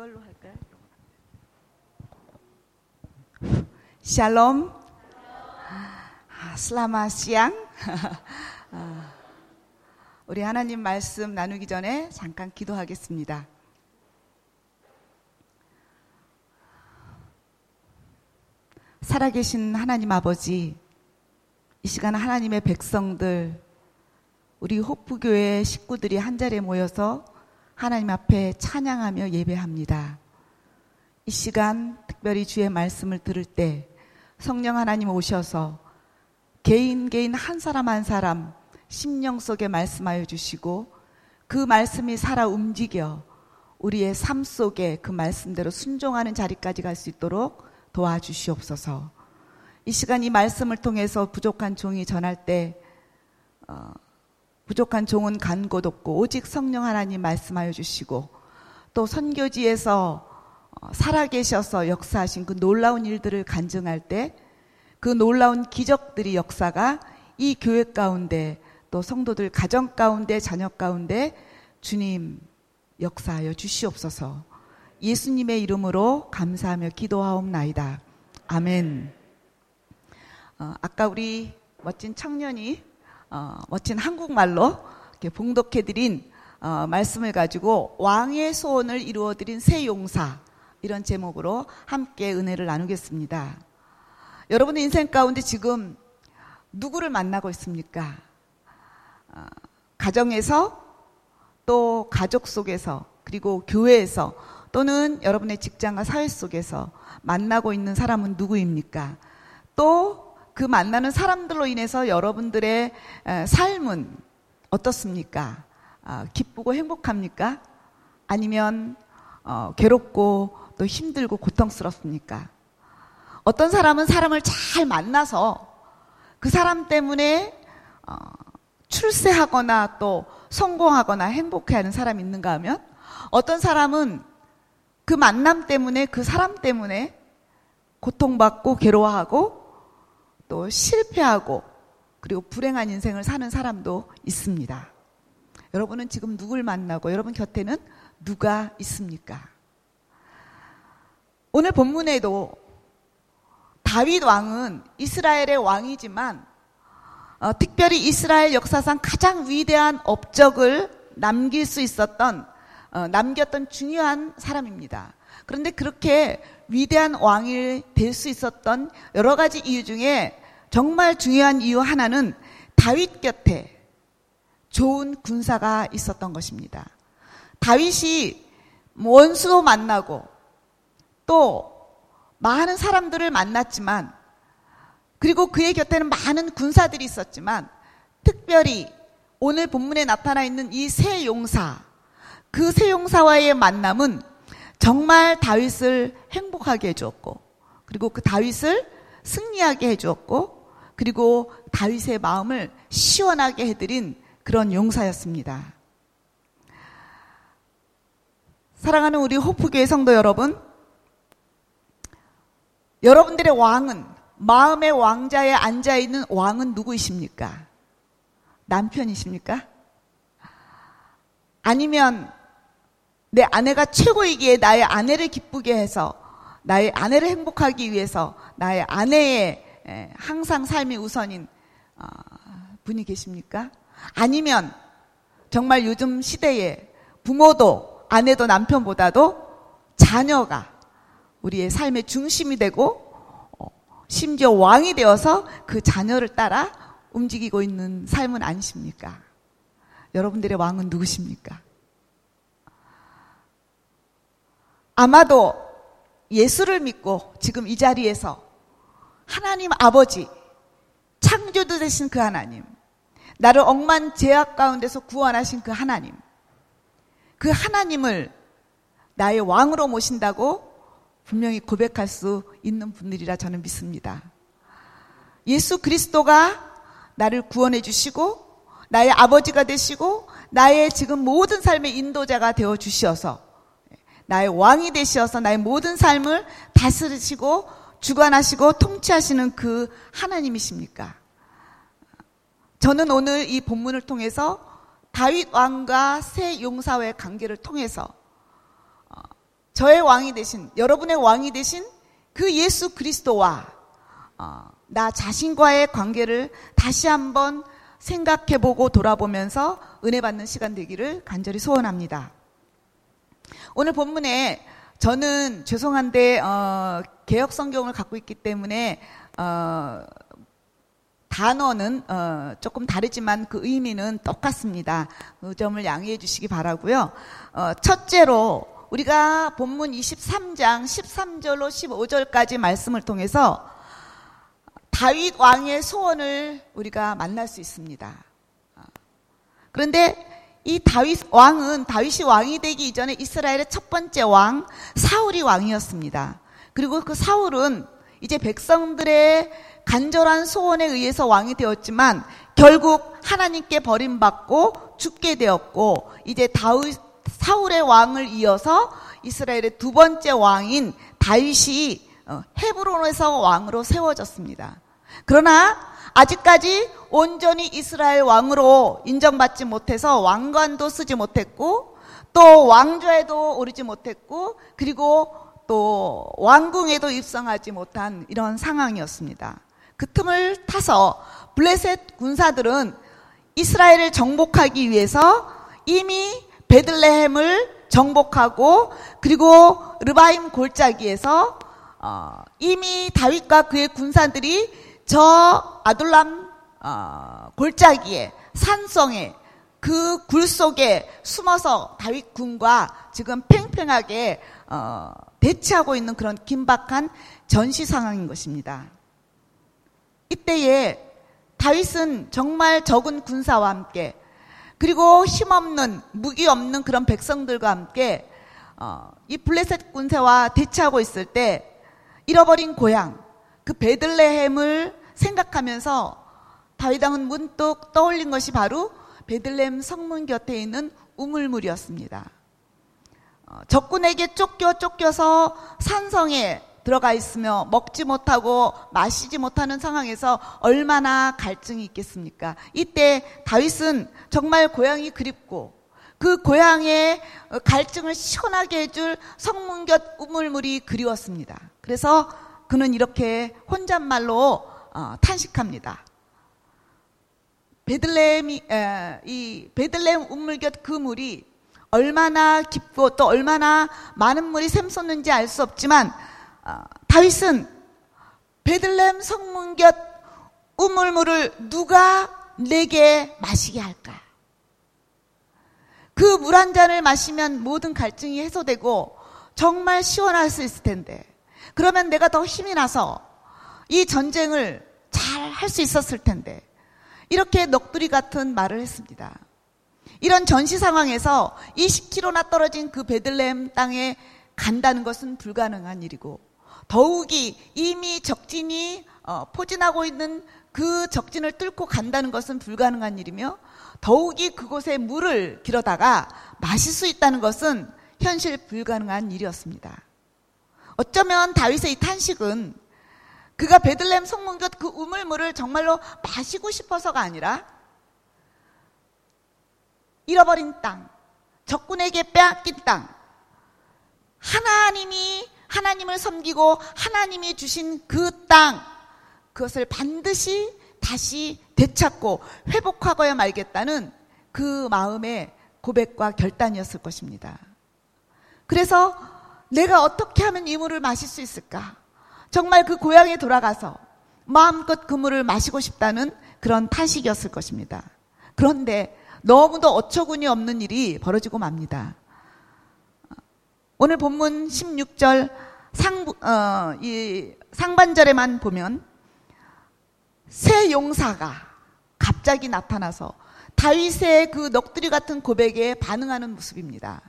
이걸로 할까요? 샬롬. 아, 슬라마 시앙. 아, 우리 하나님 말씀 나누기 전에 잠깐 기도하겠습니다. 살아계신 하나님 아버지, 이 시간 하나님의 백성들, 우리 호프교회 식구들이 한 자리에 모여서 하나님 앞에 찬양하며 예배합니다. 이 시간 특별히 주의 말씀을 들을 때 성령 하나님 오셔서 개인 개인 한 사람 한 사람 심령 속에 말씀하여 주시고 그 말씀이 살아 움직여 우리의 삶 속에 그 말씀대로 순종하는 자리까지 갈 수 있도록 도와주시옵소서. 이 시간 이 말씀을 통해서 부족한 종이 전할 때 어, 부족한 종은 간 곳 없고 오직 성령 하나님 말씀하여 주시고 또 선교지에서 어, 살아계셔서 역사하신 그 놀라운 일들을 간증할 때 그 놀라운 기적들이 역사가 이 교회 가운데 또 성도들 가정 가운데 자녀 가운데 주님 역사하여 주시옵소서 예수님의 이름으로 감사하며 기도하옵나이다. 아멘. 어, 아까 우리 멋진 청년이 어, 멋진 한국말로 봉독해드린 어, 말씀을 가지고 왕의 소원을 이루어드린 새 용사 이런 제목으로 함께 은혜를 나누겠습니다. 여러분의 인생 가운데 지금 누구를 만나고 있습니까? 어, 가정에서 또 가족 속에서 그리고 교회에서 또는 여러분의 직장과 사회 속에서 만나고 있는 사람은 누구입니까? 또 그 만나는 사람들로 인해서 여러분들의 삶은 어떻습니까? 아, 기쁘고 행복합니까? 아니면 어, 괴롭고 또 힘들고 고통스럽습니까? 어떤 사람은 사람을 잘 만나서 그 사람 때문에 어, 출세하거나 또 성공하거나 행복해하는 사람이 있는가 하면 어떤 사람은 그 만남 때문에 그 사람 때문에 고통받고 괴로워하고 또 실패하고 그리고 불행한 인생을 사는 사람도 있습니다. 여러분은 지금 누굴 만나고 여러분 곁에는 누가 있습니까? 오늘 본문에도 다윗 왕은 이스라엘의 왕이지만 어, 특별히 이스라엘 역사상 가장 위대한 업적을 남길 수 있었던 어, 남겼던 중요한 사람입니다. 그런데 그렇게 위대한 왕이 될 수 있었던 여러 가지 이유 중에 정말 중요한 이유 하나는 다윗 곁에 좋은 군사가 있었던 것입니다. 다윗이 원수도 만나고 또 많은 사람들을 만났지만 그리고 그의 곁에는 많은 군사들이 있었지만 특별히 오늘 본문에 나타나 있는 이 세 용사 그 세 용사와의 만남은 정말 다윗을 행복하게 해주었고 그리고 그 다윗을 승리하게 해주었고 그리고 다윗의 마음을 시원하게 해드린 그런 용사였습니다. 사랑하는 우리 호프교회 성도 여러분, 여러분들의 왕은 마음의 왕자에 앉아 있는 왕은 누구이십니까? 남편이십니까? 아니면 내 아내가 최고이기에 나의 아내를 기쁘게 해서 나의 아내를 행복하기 위해서 나의 아내의 예, 항상 삶이 우선인 어, 분이 계십니까? 아니면 정말 요즘 시대에 부모도 아내도 남편보다도 자녀가 우리의 삶의 중심이 되고 어, 심지어 왕이 되어서 그 자녀를 따라 움직이고 있는 삶은 아니십니까? 여러분들의 왕은 누구십니까? 아마도 예수를 믿고 지금 이 자리에서 하나님 아버지, 창조도 되신 그 하나님, 나를 억만 제약 가운데서 구원하신 그 하나님, 그 하나님을 나의 왕으로 모신다고 분명히 고백할 수 있는 분들이라 저는 믿습니다. 예수 그리스도가 나를 구원해 주시고 나의 아버지가 되시고 나의 지금 모든 삶의 인도자가 되어 주시어서 나의 왕이 되시어서 나의 모든 삶을 다스리시고 주관하시고 통치하시는 그 하나님이십니까? 저는 오늘 이 본문을 통해서 다윗 왕과 새 용사와의 관계를 통해서 어, 저의 왕이 되신 여러분의 왕이 되신 그 예수 그리스도와 어, 나 자신과의 관계를 다시 한번 생각해보고 돌아보면서 은혜 받는 시간 되기를 간절히 소원합니다. 오늘 본문에 저는 죄송한데 어, 개혁 성경을 갖고 있기 때문에 어, 단어는 어, 조금 다르지만 그 의미는 똑같습니다. 그 점을 양해해 주시기 바라고요. 어, 첫째로 우리가 본문 23장 13절로 15절까지 말씀을 통해서 다윗 왕의 소원을 우리가 만날 수 있습니다. 그런데 이 다윗 왕은 다윗이 왕이 되기 이전에 이스라엘의 첫 번째 왕 사울이 왕이었습니다. 그리고 그 사울은 이제 백성들의 간절한 소원에 의해서 왕이 되었지만 결국 하나님께 버림받고 죽게 되었고 이제 다윗 사울의 왕을 이어서 이스라엘의 두 번째 왕인 다윗이 어, 헤브론에서 왕으로 세워졌습니다. 그러나 아직까지 온전히 이스라엘 왕으로 인정받지 못해서 왕관도 쓰지 못했고 또 왕좌에도 오르지 못했고 그리고 또 왕궁에도 입성하지 못한 이런 상황이었습니다. 그 틈을 타서 블레셋 군사들은 이스라엘을 정복하기 위해서 이미 베들레헴을 정복하고 그리고 르바임 골짜기에서 어, 이미 다윗과 그의 군사들이 저 아둘람 어, 골짜기에 산성에 그 굴 속에 숨어서 다윗 군과 지금 팽팽하게 어, 대치하고 있는 그런 긴박한 전시 상황인 것입니다. 이때에 다윗은 정말 적은 군사와 함께 그리고 힘없는 무기 없는 그런 백성들과 함께 어, 이 블레셋 군세와 대치하고 있을 때 잃어버린 고향 그 베들레헴을 생각하면서 다윗 왕은 문득 떠올린 것이 바로 베들레헴 성문 곁에 있는 우물물이었습니다. 어, 적군에게 쫓겨 쫓겨서 산성에 들어가 있으며 먹지 못하고 마시지 못하는 상황에서 얼마나 갈증이 있겠습니까? 이때 다윗은 정말 고향이 그립고 그 고향의 갈증을 시원하게 해줄 성문 곁 우물물이 그리웠습니다. 그래서 그는 이렇게 혼잣말로 어, 탄식합니다. 베들레헴이 에, 이 베들레헴 우물곁 그 물이 얼마나 깊고 또 얼마나 많은 물이 샘솟는지 알 수 없지만 어, 다윗은 베들렘 성문 곁 우물물을 누가 내게 마시게 할까? 그 물 한 잔을 마시면 모든 갈증이 해소되고 정말 시원할 수 있을 텐데 그러면 내가 더 힘이 나서 이 전쟁을 잘 할 수 있었을 텐데 이렇게 넋두리 같은 말을 했습니다. 이런 전시 상황에서 20km나 떨어진 그 베들레헴 땅에 간다는 것은 불가능한 일이고 더욱이 이미 적진이 어, 포진하고 있는 그 적진을 뚫고 간다는 것은 불가능한 일이며 더욱이 그곳에 물을 길어다가 마실 수 있다는 것은 현실 불가능한 일이었습니다. 어쩌면 다윗의 이 탄식은 그가 베들렘 성문곁 그 우물물을 정말로 마시고 싶어서가 아니라 잃어버린 땅, 적군에게 빼앗긴 땅, 하나님이 하나님을 섬기고 하나님이 주신 그 땅, 그것을 반드시 다시 되찾고 회복하고야 말겠다는 그 마음의 고백과 결단이었을 것입니다. 그래서 내가 어떻게 하면 이 물을 마실 수 있을까? 정말 그 고향에 돌아가서 마음껏 그 물을 마시고 싶다는 그런 탄식이었을 것입니다. 그런데 너무도 어처구니 없는 일이 벌어지고 맙니다. 오늘 본문 16절 상, 어, 이 상반절에만 보면 새 용사가 갑자기 나타나서 다윗의 그 넋두리 같은 고백에 반응하는 모습입니다.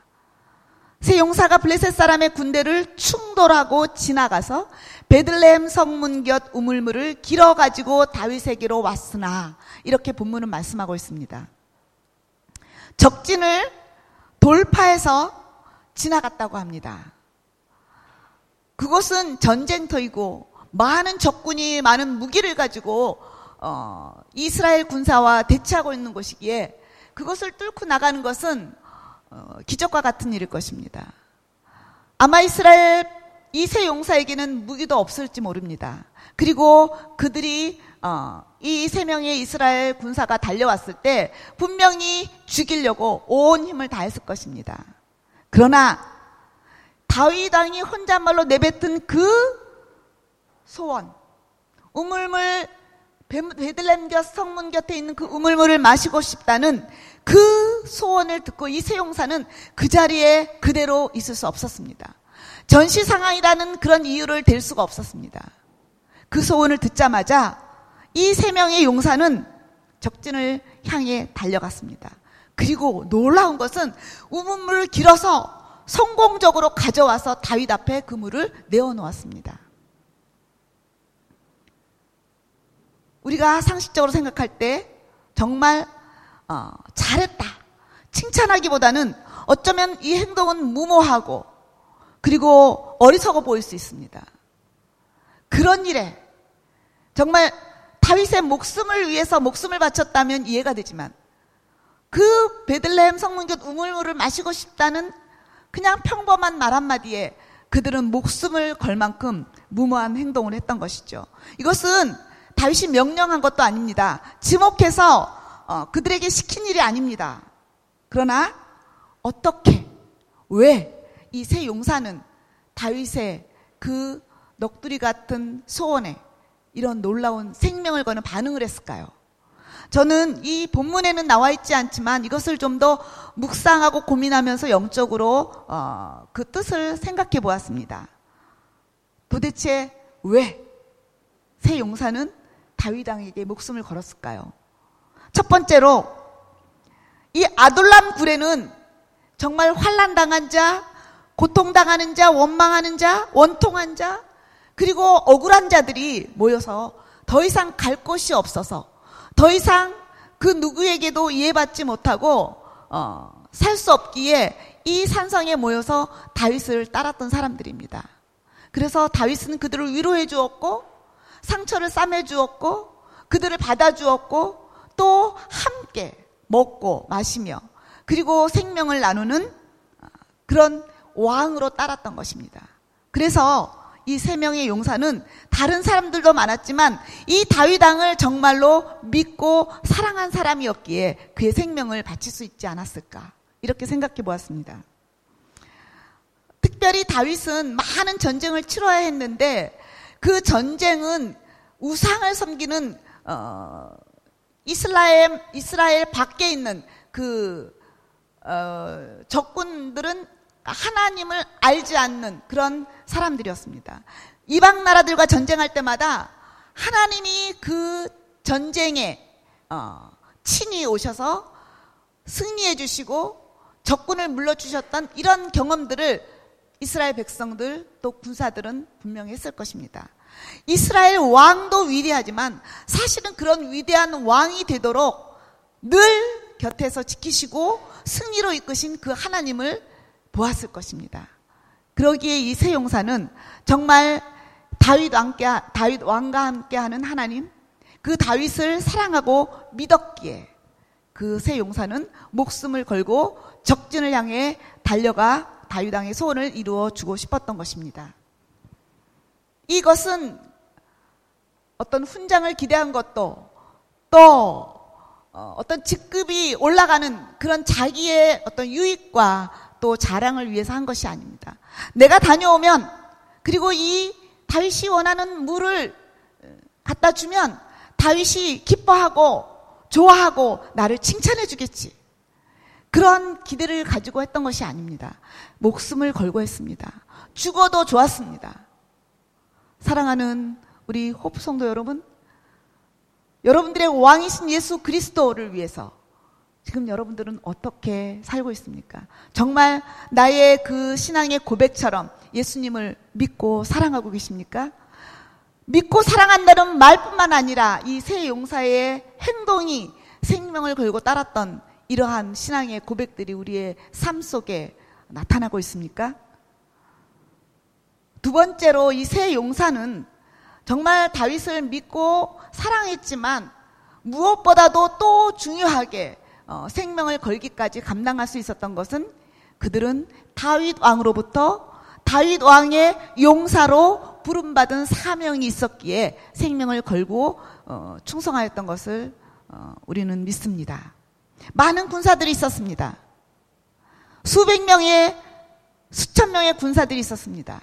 새 용사가 블레셋 사람의 군대를 충돌하고 지나가서 베들레헴 성문 곁 우물물을 길어 가지고 다윗에게로 왔으나 이렇게 본문은 말씀하고 있습니다. 적진을 돌파해서 지나갔다고 합니다. 그곳은 전쟁터이고 많은 적군이 많은 무기를 가지고 어, 이스라엘 군사와 대치하고 있는 곳이기에 그것을 뚫고 나가는 것은 어, 기적과 같은 일일 것입니다. 아마 이스라엘 이세 용사에게는 무기도 없을지 모릅니다. 그리고 그들이 어, 이 세 명의 이스라엘 군사가 달려왔을 때 분명히 죽이려고 온 힘을 다했을 것입니다. 그러나 다윗 왕이 혼잣말로 내뱉은 그 소원, 우물물 베들렘 곁 성문 곁에 있는 그 우물물을 마시고 싶다는 그 소원을 듣고 이 세용사는 그 자리에 그대로 있을 수 없었습니다. 전시 상황이라는 그런 이유를 댈 수가 없었습니다. 그 소원을 듣자마자 이 세 명의 용사는 적진을 향해 달려갔습니다. 그리고 놀라운 것은 우물물을 길어서 성공적으로 가져와서 다윗 앞에 그 물을 내어놓았습니다. 우리가 상식적으로 생각할 때 정말 어, 잘했다. 칭찬하기보다는 어쩌면 이 행동은 무모하고 그리고 어리석어 보일 수 있습니다. 그런 일에 정말 다윗의 목숨을 위해서 목숨을 바쳤다면 이해가 되지만 그 베들레헴 성문곁 우물물을 마시고 싶다는 그냥 평범한 말 한마디에 그들은 목숨을 걸 만큼 무모한 행동을 했던 것이죠. 이것은 다윗이 명령한 것도 아닙니다. 지목해서 어, 그들에게 시킨 일이 아닙니다. 그러나 어떻게 왜 이 세 용사는 다윗의 그 넋두리 같은 소원에 이런 놀라운 생명을 거는 반응을 했을까요? 저는 이 본문에는 나와 있지 않지만 이것을 좀 더 묵상하고 고민하면서 영적으로 어, 그 뜻을 생각해 보았습니다. 도대체 왜 새 용사는 다윗 왕에게 목숨을 걸었을까요? 첫 번째로 이 아돌람 굴에는 정말 환란 당한 자, 고통당하는 자, 원망하는 자, 원통한 자, 그리고 억울한 자들이 모여서 더 이상 갈 곳이 없어서 더 이상 그 누구에게도 이해받지 못하고 어, 살 수 없기에 이 산성에 모여서 다윗을 따랐던 사람들입니다. 그래서 다윗은 그들을 위로해 주었고 상처를 싸매 주었고 그들을 받아 주었고 또 함께 먹고 마시며 그리고 생명을 나누는 그런 왕으로 따랐던 것입니다. 그래서 이 세 명의 용사는 다른 사람들도 많았지만 이 다윗 왕을 정말로 믿고 사랑한 사람이었기에 그의 생명을 바칠 수 있지 않았을까 이렇게 생각해 보았습니다. 특별히 다윗은 많은 전쟁을 치러야 했는데 그 전쟁은 우상을 섬기는 어, 이스라엘 이스라엘 밖에 있는 그 어, 적군들은 하나님을 알지 않는 그런 사람들이었습니다. 이방 나라들과 전쟁할 때마다 하나님이 그 전쟁에 어, 친히 오셔서 승리해 주시고 적군을 물러주셨던 이런 경험들을 이스라엘 백성들 또 군사들은 분명히 했을 것입니다. 이스라엘 왕도 위대하지만 사실은 그런 위대한 왕이 되도록 늘 곁에서 지키시고 승리로 이끄신 그 하나님을 보았을 것입니다. 그러기에 이세 용사는 정말 다윗 왕께 다윗 왕과 함께하는 하나님 그 다윗을 사랑하고 믿었기에 그세 용사는 목숨을 걸고 적진을 향해 달려가 다윗 왕의 소원을 이루어 주고 싶었던 것입니다. 이것은 어떤 훈장을 기대한 것도 또 어, 어떤 직급이 올라가는 그런 자기의 어떤 유익과 또 자랑을 위해서 한 것이 아닙니다. 내가 다녀오면 그리고 이 다윗이 원하는 물을 갖다 주면 다윗이 기뻐하고 좋아하고 나를 칭찬해 주겠지. 그런 기대를 가지고 했던 것이 아닙니다. 목숨을 걸고 했습니다. 죽어도 좋았습니다. 사랑하는 우리 호프 성도 여러분, 여러분들의 왕이신 예수 그리스도를 위해서 지금 여러분들은 어떻게 살고 있습니까? 정말 나의 그 신앙의 고백처럼 예수님을 믿고 사랑하고 계십니까? 믿고 사랑한다는 말뿐만 아니라 이 세 용사의 행동이 생명을 걸고 따랐던 이러한 신앙의 고백들이 우리의 삶 속에 나타나고 있습니까? 두 번째로 이 세 용사는 정말 다윗을 믿고 사랑했지만 무엇보다도 또 중요하게 어, 생명을 걸기까지 감당할 수 있었던 것은 그들은 다윗 왕으로부터 다윗 왕의 용사로 부름받은 사명이 있었기에 생명을 걸고 어, 충성하였던 것을 어, 우리는 믿습니다. 많은 군사들이 있었습니다. 수백 명의 수천 명의 군사들이 있었습니다.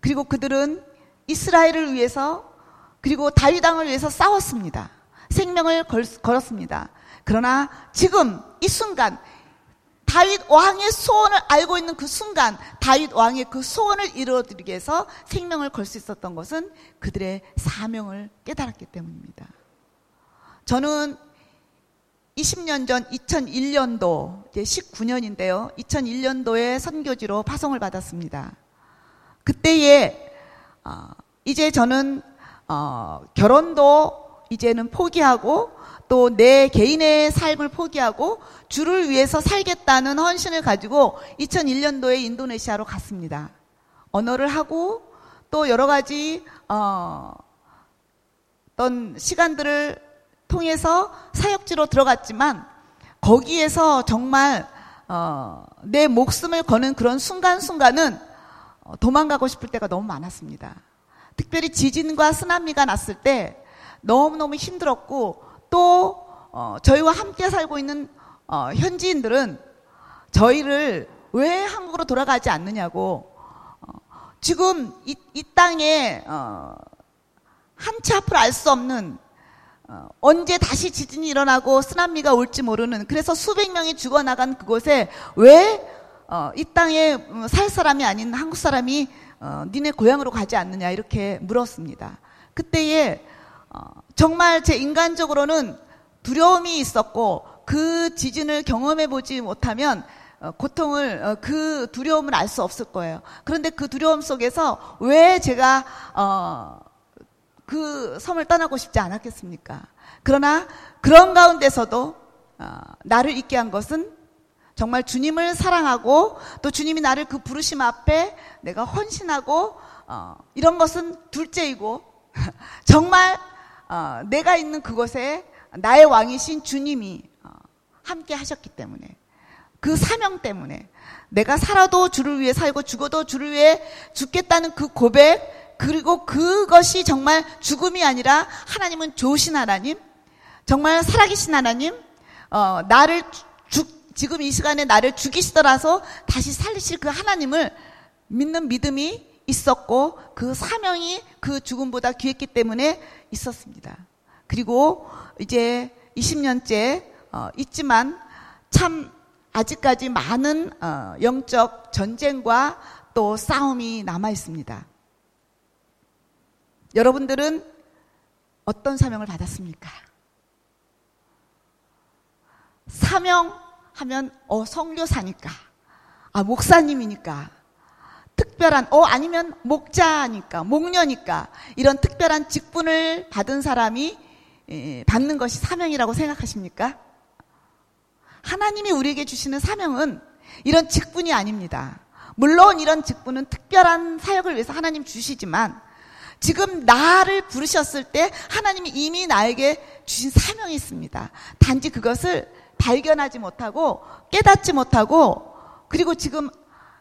그리고 그들은 이스라엘을 위해서 그리고 다윗 왕을 위해서 싸웠습니다. 생명을 걸, 걸었습니다. 그러나 지금 이 순간 다윗 왕의 소원을 알고 있는 그 순간 다윗 왕의 그 소원을 이루어드리기 위해서 생명을 걸 수 있었던 것은 그들의 사명을 깨달았기 때문입니다. 저는 20년 전 2001년도 이제 19년인데요. 2001년도에 선교지로 파송을 받았습니다. 그때에 어, 이제 저는 어, 결혼도 이제는 포기하고 또 내 개인의 삶을 포기하고 주를 위해서 살겠다는 헌신을 가지고 2001년도에 인도네시아로 갔습니다. 언어를 하고 또 여러 가지 어, 어떤 시간들을 통해서 사역지로 들어갔지만 거기에서 정말 어, 내 목숨을 거는 그런 순간순간은 어, 도망가고 싶을 때가 너무 많았습니다. 특별히 지진과 쓰나미가 났을 때 너무너무 힘들었고 또 어, 저희와 함께 살고 있는 어, 현지인들은 저희를 왜 한국으로 돌아가지 않느냐고 어, 지금 이, 이 땅에 어, 한치 앞을 알 수 없는 어, 언제 다시 지진이 일어나고 쓰나미가 올지 모르는 그래서 수백 명이 죽어나간 그곳에 왜이 어, 땅에 음, 살 사람이 아닌 한국 사람이 어, 니네 고향으로 가지 않느냐 이렇게 물었습니다. 그때에 어, 정말 제 인간적으로는 두려움이 있었고 그 지진을 경험해 보지 못하면 어, 고통을 어, 그 두려움을 알 수 없을 거예요. 그런데 그 두려움 속에서 왜 제가 어, 그 섬을 떠나고 싶지 않았겠습니까? 그러나 그런 가운데서도 어, 나를 있게 한 것은 정말 주님을 사랑하고 또 주님이 나를 그 부르심 앞에 내가 헌신하고 어, 이런 것은 둘째이고 정말 어, 내가 있는 그곳에 나의 왕이신 주님이 어, 함께 하셨기 때문에 그 사명 때문에 내가 살아도 주를 위해 살고 죽어도 주를 위해 죽겠다는 그 고백 그리고 그것이 정말 죽음이 아니라 하나님은 좋으신 하나님 정말 살아계신 하나님 어, 나를 죽 지금 이 시간에 나를 죽이시더라서 다시 살리실 그 하나님을 믿는 믿음이 있었고 그 사명이 그 죽음보다 귀했기 때문에 있었습니다. 그리고 이제 20년째 어, 있지만 참 아직까지 많은 어, 영적 전쟁과 또 싸움이 남아 있습니다. 여러분들은 어떤 사명을 받았습니까? 사명 하면 어 성교사니까 아 목사님이니까 특별한 어 아니면 목자니까 목녀니까 이런 특별한 직분을 받은 사람이 에, 받는 것이 사명이라고 생각하십니까? 하나님이 우리에게 주시는 사명은 이런 직분이 아닙니다. 물론 이런 직분은 특별한 사역을 위해서 하나님 주시지만 지금 나를 부르셨을 때 하나님이 이미 나에게 주신 사명이 있습니다. 단지 그것을 발견하지 못하고 깨닫지 못하고 그리고 지금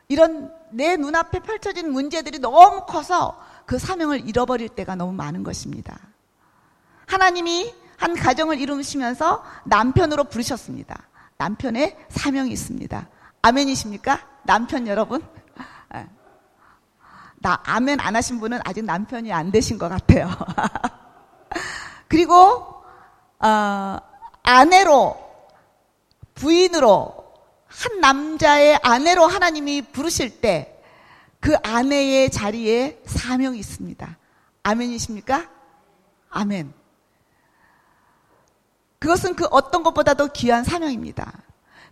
이런 내 눈앞에 펼쳐진 문제들이 너무 커서 그 사명을 잃어버릴 때가 너무 많은 것입니다. 하나님이 한 가정을 이루시면서 남편으로 부르셨습니다. 남편의 사명이 있습니다. 아멘이십니까? 남편 여러분? 예. 나 아멘 안 하신 분은 아직 남편이 안 되신 것 같아요. 그리고 어, 아내로 부인으로 한 남자의 아내로 하나님이 부르실 때 그 아내의 자리에 사명이 있습니다. 아멘이십니까? 아멘. 그것은 그 어떤 것보다도 귀한 사명입니다.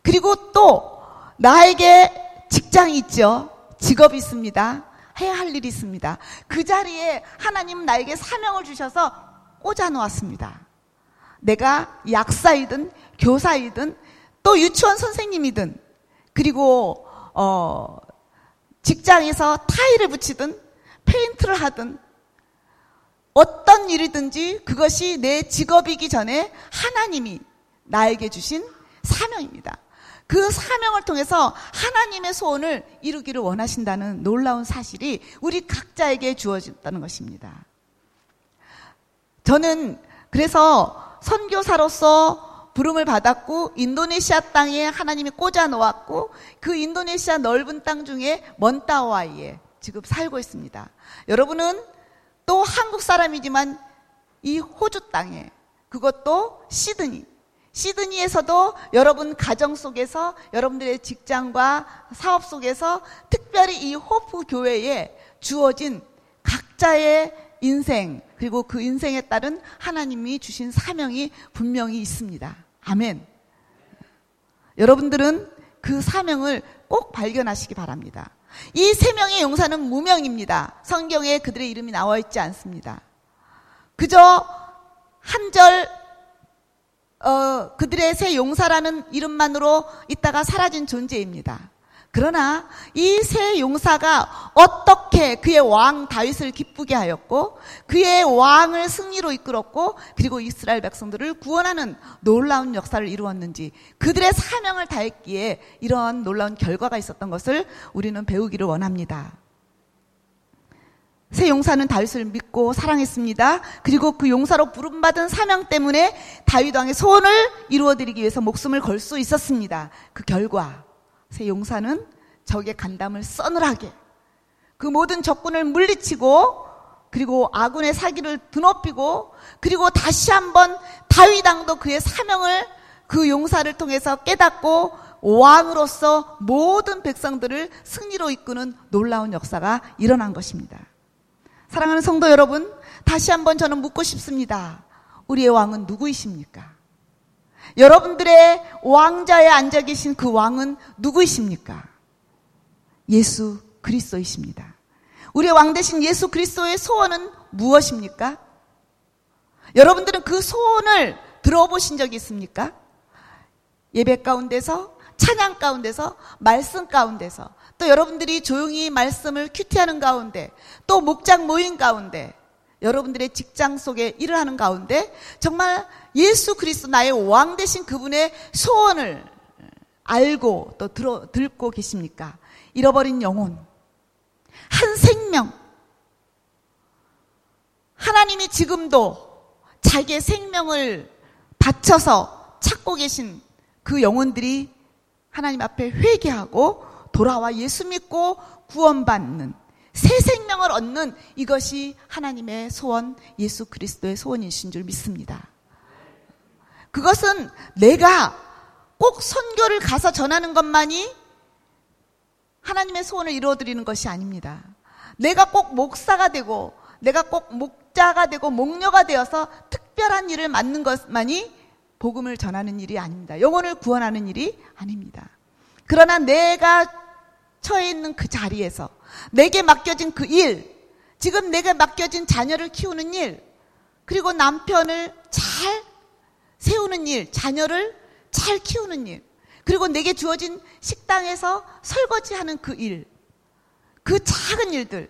그리고 또 나에게 직장이 있죠. 직업이 있습니다. 해야 할 일이 있습니다. 그 자리에 하나님 나에게 사명을 주셔서 꽂아 놓았습니다. 내가 약사이든 교사이든 또 유치원 선생님이든 그리고 어 직장에서 타일을 붙이든 페인트를 하든 어떤 일이든지 그것이 내 직업이기 전에 하나님이 나에게 주신 사명입니다. 그 사명을 통해서 하나님의 소원을 이루기를 원하신다는 놀라운 사실이 우리 각자에게 주어졌다는 것입니다. 저는 그래서 선교사로서 부름을 받았고 인도네시아 땅에 하나님이 꽂아 놓았고 그 인도네시아 넓은 땅 중에 먼따와이에 지금 살고 있습니다. 여러분은 또 한국 사람이지만 이 호주 땅에 그것도 시드니 시드니에서도 여러분 가정 속에서 여러분들의 직장과 사업 속에서 특별히 이 호프 교회에 주어진 각자의 인생 그리고 그 인생에 따른 하나님이 주신 사명이 분명히 있습니다. 아멘. 여러분들은 그 사명을 꼭 발견하시기 바랍니다. 이 세 명의 용사는 무명입니다. 성경에 그들의 이름이 나와 있지 않습니다. 그저 한절 어, 그들의 새 용사라는 이름만으로 있다가 사라진 존재입니다. 그러나 이새 용사가 어떻게 그의 왕 다윗을 기쁘게 하였고 그의 왕을 승리로 이끌었고 그리고 이스라엘 백성들을 구원하는 놀라운 역사를 이루었는지 그들의 사명을 다했기에 이러한 놀라운 결과가 있었던 것을 우리는 배우기를 원합니다. 새 용사는 다윗을 믿고 사랑했습니다. 그리고 그 용사로 부름받은 사명 때문에 다윗 왕의 소원을 이루어드리기 위해서 목숨을 걸 수 있었습니다. 그 결과 새 용사는 적의 간담을 서늘하게 그 모든 적군을 물리치고 그리고 아군의 사기를 드높이고 그리고 다시 한번 다윗 왕도 그의 사명을 그 용사를 통해서 깨닫고 왕으로서 모든 백성들을 승리로 이끄는 놀라운 역사가 일어난 것입니다. 사랑하는 성도 여러분, 다시 한번 저는 묻고 싶습니다. 우리의 왕은 누구이십니까? 여러분들의 왕자에 앉아 계신 그 왕은 누구이십니까? 예수 그리스도이십니다. 우리의 왕 대신 예수 그리스도의 소원은 무엇입니까? 여러분들은 그 소원을 들어보신 적이 있습니까? 예배 가운데서, 찬양 가운데서, 말씀 가운데서, 또 여러분들이 조용히 말씀을 큐티하는 가운데, 또 목장 모임 가운데, 여러분들의 직장 속에 일을 하는 가운데, 정말 예수 그리스도 나의 왕 되신 그분의 소원을 알고 또 들어, 듣고 계십니까? 잃어버린 영혼, 한 생명, 하나님이 지금도 자기의 생명을 바쳐서 찾고 계신 그 영혼들이 하나님 앞에 회개하고 돌아와 예수 믿고 구원받는 새 생명을 얻는 이것이 하나님의 소원, 예수 그리스도의 소원이신 줄 믿습니다. 그것은 내가 꼭 선교를 가서 전하는 것만이 하나님의 소원을 이루어드리는 것이 아닙니다. 내가 꼭 목사가 되고, 내가 꼭 목자가 되고, 목녀가 되어서 특별한 일을 맡는 것만이 복음을 전하는 일이 아닙니다. 영혼을 구원하는 일이 아닙니다. 그러나 내가 처해 있는 그 자리에서 내게 맡겨진 그 일, 지금 내게 맡겨진 자녀를 키우는 일, 그리고 남편을 잘 세우는 일, 자녀를 잘 키우는 일, 그리고 내게 주어진 식당에서 설거지하는 그 일, 그 작은 일들,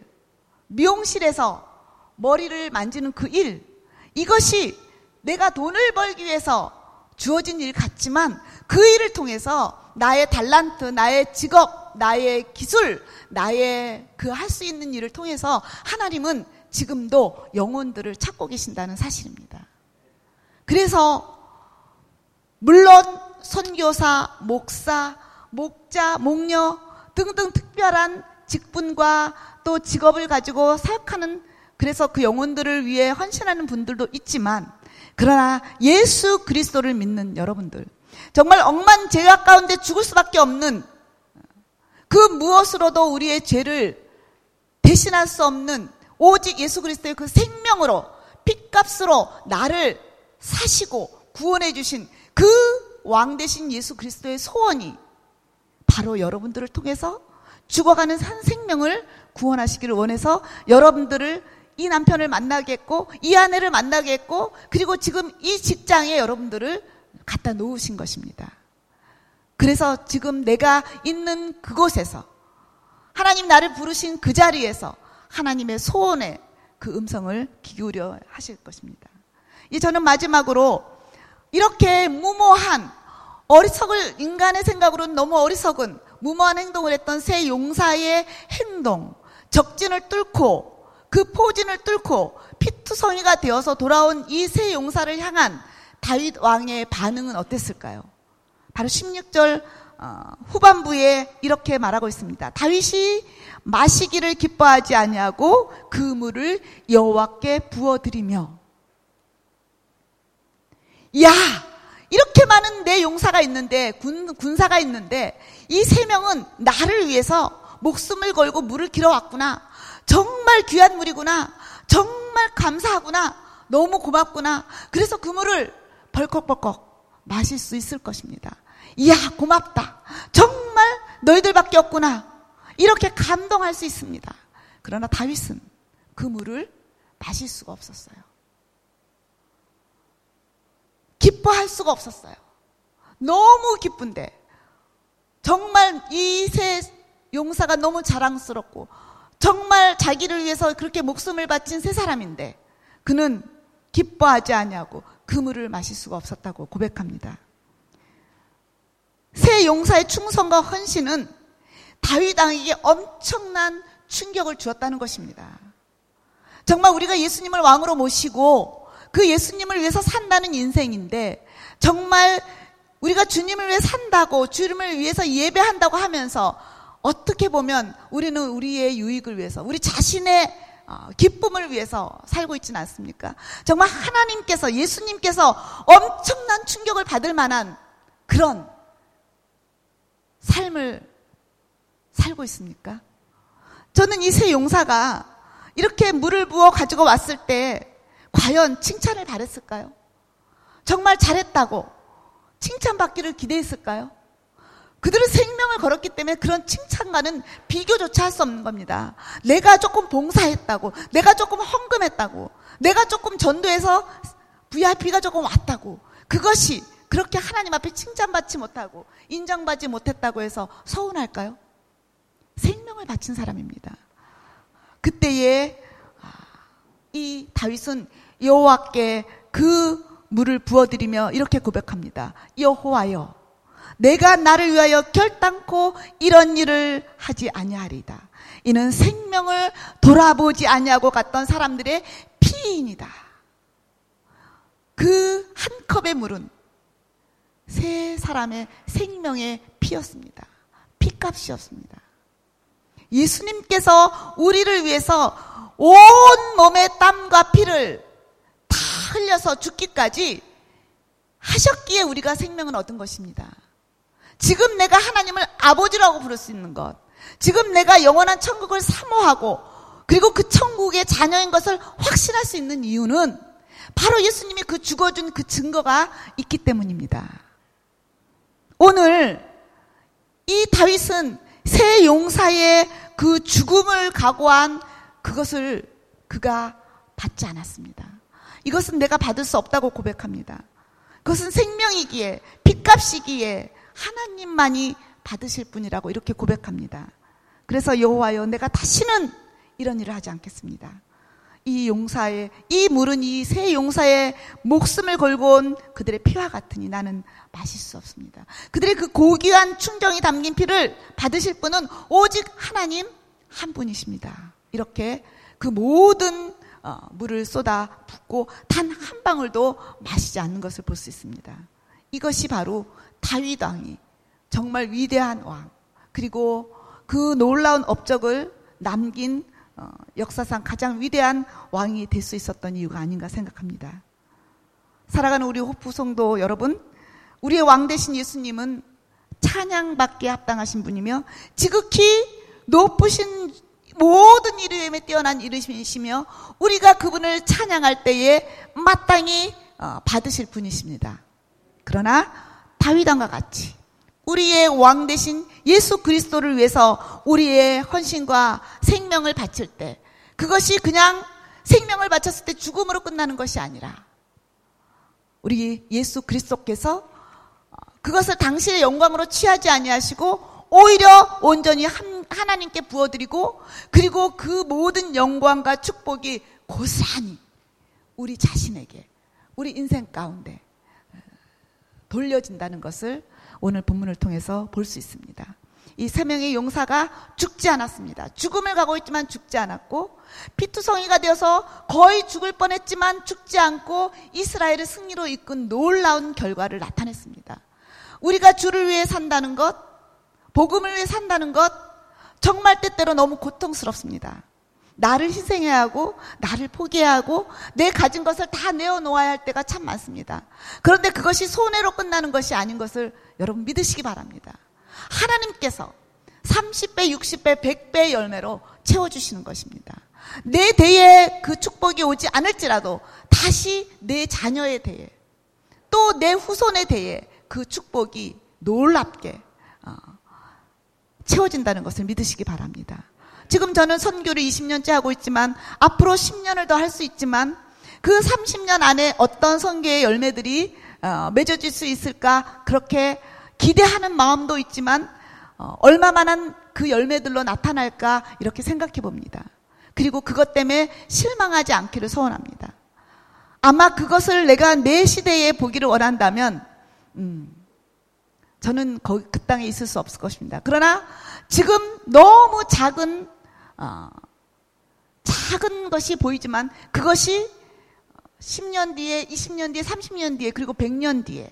미용실에서 머리를 만지는 그 일, 이것이 내가 돈을 벌기 위해서 주어진 일 같지만 그 일을 통해서 나의 달란트, 나의 직업, 나의 기술, 나의 그 할 수 있는 일을 통해서 하나님은 지금도 영혼들을 찾고 계신다는 사실입니다. 그래서 물론 선교사, 목사, 목자, 목녀 등등 특별한 직분과 또 직업을 가지고 사역하는 그래서 그 영혼들을 위해 헌신하는 분들도 있지만 그러나 예수 그리스도를 믿는 여러분들 정말 억만 죄악 가운데 죽을 수밖에 없는 그 무엇으로도 우리의 죄를 대신할 수 없는 오직 예수 그리스도의 그 생명으로 핏값으로 나를 사시고 구원해 주신 그 왕 대신 예수 그리스도의 소원이 바로 여러분들을 통해서 죽어가는 산 생명을 구원하시기를 원해서 여러분들을 이 남편을 만나겠고 이 아내를 만나겠고 그리고 지금 이 직장에 여러분들을 갖다 놓으신 것입니다. 그래서 지금 내가 있는 그곳에서 하나님 나를 부르신 그 자리에서 하나님의 소원에 그 음성을 기울여 하실 것입니다. 이 저는 마지막으로 이렇게 무모한 어리석을 인간의 생각으로는 너무 어리석은 무모한 행동을 했던 새 용사의 행동, 적진을 뚫고 그 포진을 뚫고 피투성이가 되어서 돌아온 이새 용사를 향한 다윗 왕의 반응은 어땠을까요? 바로 16절 어, 후반부에 이렇게 말하고 있습니다. 다윗이 마시기를 기뻐하지 아니하고 그 물을 여호와께 부어 드리며 야 이렇게 많은 내 용사가 있는데 군, 군사가 있는데 이 세 명은 나를 위해서 목숨을 걸고 물을 길어 왔구나. 정말 귀한 물이구나. 정말 감사하구나. 너무 고맙구나. 그래서 그 물을 벌컥벌컥 마실 수 있을 것입니다 이야 고맙다 정말 너희들밖에 없구나 이렇게 감동할 수 있습니다. 그러나 다윗은 그 물을 마실 수가 없었어요. 기뻐할 수가 없었어요. 너무 기쁜데 정말 이 세 용사가 너무 자랑스럽고 정말 자기를 위해서 그렇게 목숨을 바친 세 사람인데 그는 기뻐하지 아니하고 그 물을 마실 수가 없었다고 고백합니다. 새 용사의 충성과 헌신은 다윗 왕에게 엄청난 충격을 주었다는 것입니다. 정말 우리가 예수님을 왕으로 모시고 그 예수님을 위해서 산다는 인생인데 정말 우리가 주님을 위해 산다고 주님을 위해서 예배한다고 하면서 어떻게 보면 우리는 우리의 유익을 위해서 우리 자신의 어, 기쁨을 위해서 살고 있지는 않습니까? 정말 하나님께서 예수님께서 엄청난 충격을 받을 만한 그런 삶을 살고 있습니까? 저는 이 세 용사가 이렇게 물을 부어 가지고 왔을 때 과연 칭찬을 바랬을까요? 정말 잘했다고 칭찬받기를 기대했을까요? 그들은 생명을 걸었기 때문에 그런 칭찬과는 비교조차 할 수 없는 겁니다. 내가 조금 봉사했다고, 내가 조금 헌금했다고, 내가 조금 전도해서 VIP가 조금 왔다고, 그것이 그렇게 하나님 앞에 칭찬받지 못하고 인정받지 못했다고 해서 서운할까요? 생명을 바친 사람입니다. 그때에 아, 이 다윗은 여호와께 그 물을 부어드리며 이렇게 고백합니다. 여호와여, 내가 나를 위하여 결단코 이런 일을 하지 아니하리다. 이는 생명을 돌아보지 아니하고 갔던 사람들의 피인이다. 그 한 컵의 물은 세 사람의 생명의 피였습니다. 피값이었습니다. 예수님께서 우리를 위해서 온 몸의 땀과 피를 다 흘려서 죽기까지 하셨기에 우리가 생명을 얻은 것입니다. 지금 내가 하나님을 아버지라고 부를 수 있는 것, 지금 내가 영원한 천국을 사모하고 그리고 그 천국의 자녀인 것을 확신할 수 있는 이유는 바로 예수님이 그 죽어준 그 증거가 있기 때문입니다. 오늘 이 다윗은 새 용사의 그 죽음을 각오한 그것을 그가 받지 않았습니다. 이것은 내가 받을 수 없다고 고백합니다. 그것은 생명이기에, 핏값이기에 하나님만이 받으실 분이라고 이렇게 고백합니다. 그래서 여호와여 내가 다시는 이런 일을 하지 않겠습니다. 이 용사의 이 물은 이새 용사의 목숨을 걸고 온 그들의 피와 같으니 나는 마실 수 없습니다. 그들의 그 고귀한 충정이 담긴 피를 받으실 분은 오직 하나님 한 분이십니다. 이렇게 그 모든 어, 물을 쏟아 붓고 단 한 방울도 마시지 않는 것을 볼 수 있습니다. 이것이 바로 다윗 왕이 정말 위대한 왕 그리고 그 놀라운 업적을 남긴 어, 역사상 가장 위대한 왕이 될 수 있었던 이유가 아닌가 생각합니다. 살아가는 우리 호프 성도 여러분, 우리의 왕 되신 예수님은 찬양받기에 합당하신 분이며 지극히 높으신 모든 이름에 뛰어난 이름이시며 우리가 그분을 찬양할 때에 마땅히 어, 받으실 분이십니다. 그러나 다윗왕과 같이 우리의 왕 대신 예수 그리스도를 위해서 우리의 헌신과 생명을 바칠 때 그것이 그냥 생명을 바쳤을 때 죽음으로 끝나는 것이 아니라 우리 예수 그리스도께서 그것을 당신의 영광으로 취하지 아니하시고 오히려 온전히 하나님께 부어드리고 그리고 그 모든 영광과 축복이 고스란히 우리 자신에게 우리 인생 가운데 돌려진다는 것을 오늘 본문을 통해서 볼 수 있습니다. 이 세 명의 용사가 죽지 않았습니다. 죽음을 가고 있지만 죽지 않았고 피투성이가 되어서 거의 죽을 뻔했지만 죽지 않고 이스라엘을 승리로 이끈 놀라운 결과를 나타냈습니다. 우리가 주를 위해 산다는 것, 복음을 위해 산다는 것 정말 때때로 너무 고통스럽습니다. 나를 희생해야 하고 나를 포기해야 하고 내 가진 것을 다 내어놓아야 할 때가 참 많습니다. 그런데 그것이 손해로 끝나는 것이 아닌 것을 여러분 믿으시기 바랍니다. 하나님께서 30배, 60배, 100배 열매로 채워주시는 것입니다. 내 대에 그 축복이 오지 않을지라도 다시 내 자녀의 대에 또내 후손의 대에 그 축복이 놀랍게 어, 채워진다는 것을 믿으시기 바랍니다. 지금 저는 선교를 20년째 하고 있지만 앞으로 10년을 더 할 수 있지만 그 30년 안에 어떤 선교의 열매들이 어, 맺어질 수 있을까 그렇게 기대하는 마음도 있지만 어, 얼마만한 그 열매들로 나타날까 이렇게 생각해 봅니다. 그리고 그것 때문에 실망하지 않기를 소원합니다. 아마 그것을 내가 내 시대에 보기를 원한다면 음, 저는 그 땅에 있을 수 없을 것입니다. 그러나 지금 너무 작은 어, 작은 것이 보이지만 그것이 10년 뒤에, 20년 뒤에, 30년 뒤에, 그리고 100년 뒤에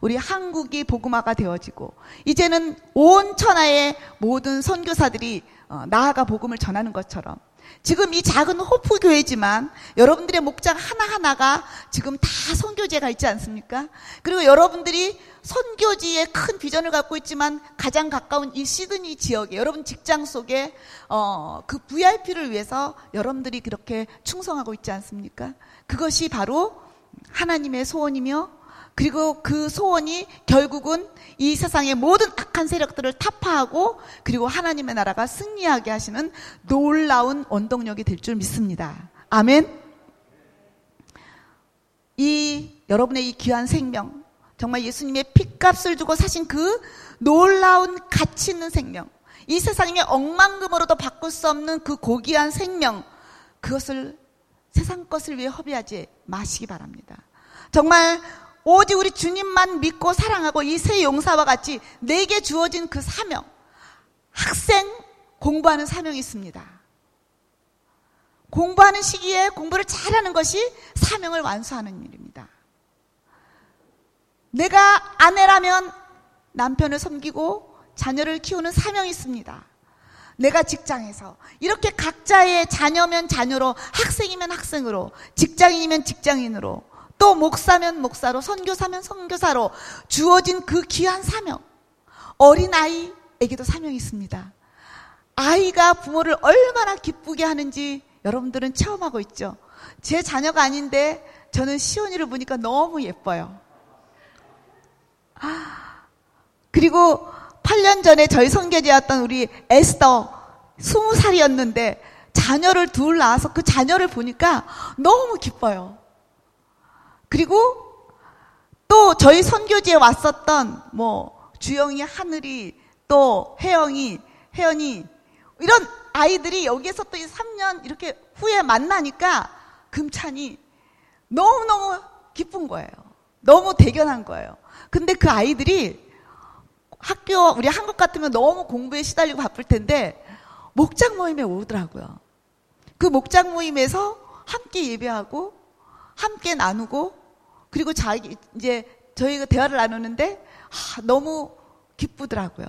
우리 한국이 복음화가 되어지고 이제는 온 천하의 모든 선교사들이 어, 나아가 복음을 전하는 것처럼 지금 이 작은 호프 교회지만 여러분들의 목장 하나하나가 지금 다 선교제가 있지 않습니까? 그리고 여러분들이 선교지에 큰 비전을 갖고 있지만 가장 가까운 이 시드니 지역에 여러분 직장 속에 어, 그 VIP를 위해서 여러분들이 그렇게 충성하고 있지 않습니까? 그것이 바로 하나님의 소원이며 그리고 그 소원이 결국은 이 세상의 모든 악한 세력들을 타파하고 그리고 하나님의 나라가 승리하게 하시는 놀라운 원동력이 될 줄 믿습니다. 아멘. 이 여러분의 이 귀한 생명, 정말 예수님의 피값을 주고 사신 그 놀라운 가치 있는 생명, 이 세상의 억만금으로도 바꿀 수 없는 그 고귀한 생명, 그것을 세상 것을 위해 허비하지 마시기 바랍니다. 정말 오직 우리 주님만 믿고 사랑하고 이 세 용사와 같이 내게 주어진 그 사명, 학생 공부하는 사명이 있습니다. 공부하는 시기에 공부를 잘하는 것이 사명을 완수하는 일입니다. 내가 아내라면 남편을 섬기고 자녀를 키우는 사명이 있습니다. 내가 직장에서 이렇게 각자의 자녀면 자녀로 학생이면 학생으로 직장인이면 직장인으로 또 목사면 목사로 선교사면 선교사로 주어진 그 귀한 사명. 어린 아이에게도 사명이 있습니다. 아이가 부모를 얼마나 기쁘게 하는지 여러분들은 체험하고 있죠. 제 자녀가 아닌데 저는 시온이를 보니까 너무 예뻐요. 그리고 8년 전에 저희 선교제였던 우리 에스더 20살이었는데 자녀를 둘 낳아서 그 자녀를 보니까 너무 기뻐요. 그리고 또 저희 선교지에 왔었던 뭐 주영이, 하늘이, 또 혜영이, 혜연이 이런 아이들이 여기에서 또 3년 이렇게 후에 만나니까 금찬이 너무너무 기쁜 거예요. 너무 대견한 거예요. 근데 그 아이들이 학교, 우리 한국 같으면 너무 공부에 시달리고 바쁠 텐데 목장 모임에 오더라고요. 그 목장 모임에서 함께 예배하고 함께 나누고 그리고 자기 이제 저희가 대화를 나누는데 아, 너무 기쁘더라고요.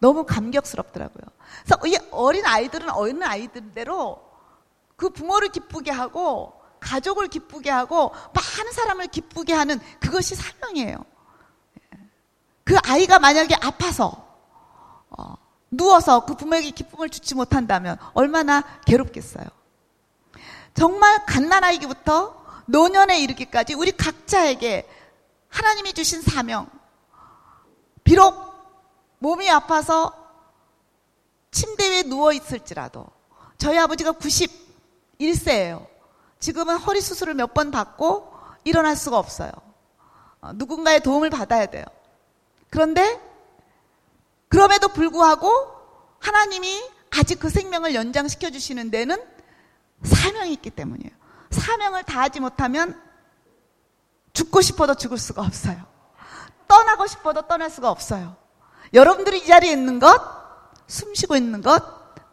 너무 감격스럽더라고요. 그래서 이 어린 아이들은 어린 아이들대로 그 부모를 기쁘게 하고 가족을 기쁘게 하고 많은 사람을 기쁘게 하는 그것이 사명이에요. 그 아이가 만약에 아파서 어, 누워서 그 부모에게 기쁨을 주지 못한다면 얼마나 괴롭겠어요. 정말 갓난아이기부터 노년에 이르기까지 우리 각자에게 하나님이 주신 사명, 비록 몸이 아파서 침대 위에 누워 있을지라도 저희 아버지가 91세예요. 지금은 허리 수술을 몇 번 받고 일어날 수가 없어요. 어, 누군가의 도움을 받아야 돼요. 그런데 그럼에도 불구하고 하나님이 아직 그 생명을 연장시켜 주시는 데는 사명이 있기 때문이에요. 사명을 다하지 못하면 죽고 싶어도 죽을 수가 없어요. 떠나고 싶어도 떠날 수가 없어요. 여러분들이 이 자리에 있는 것, 숨 쉬고 있는 것,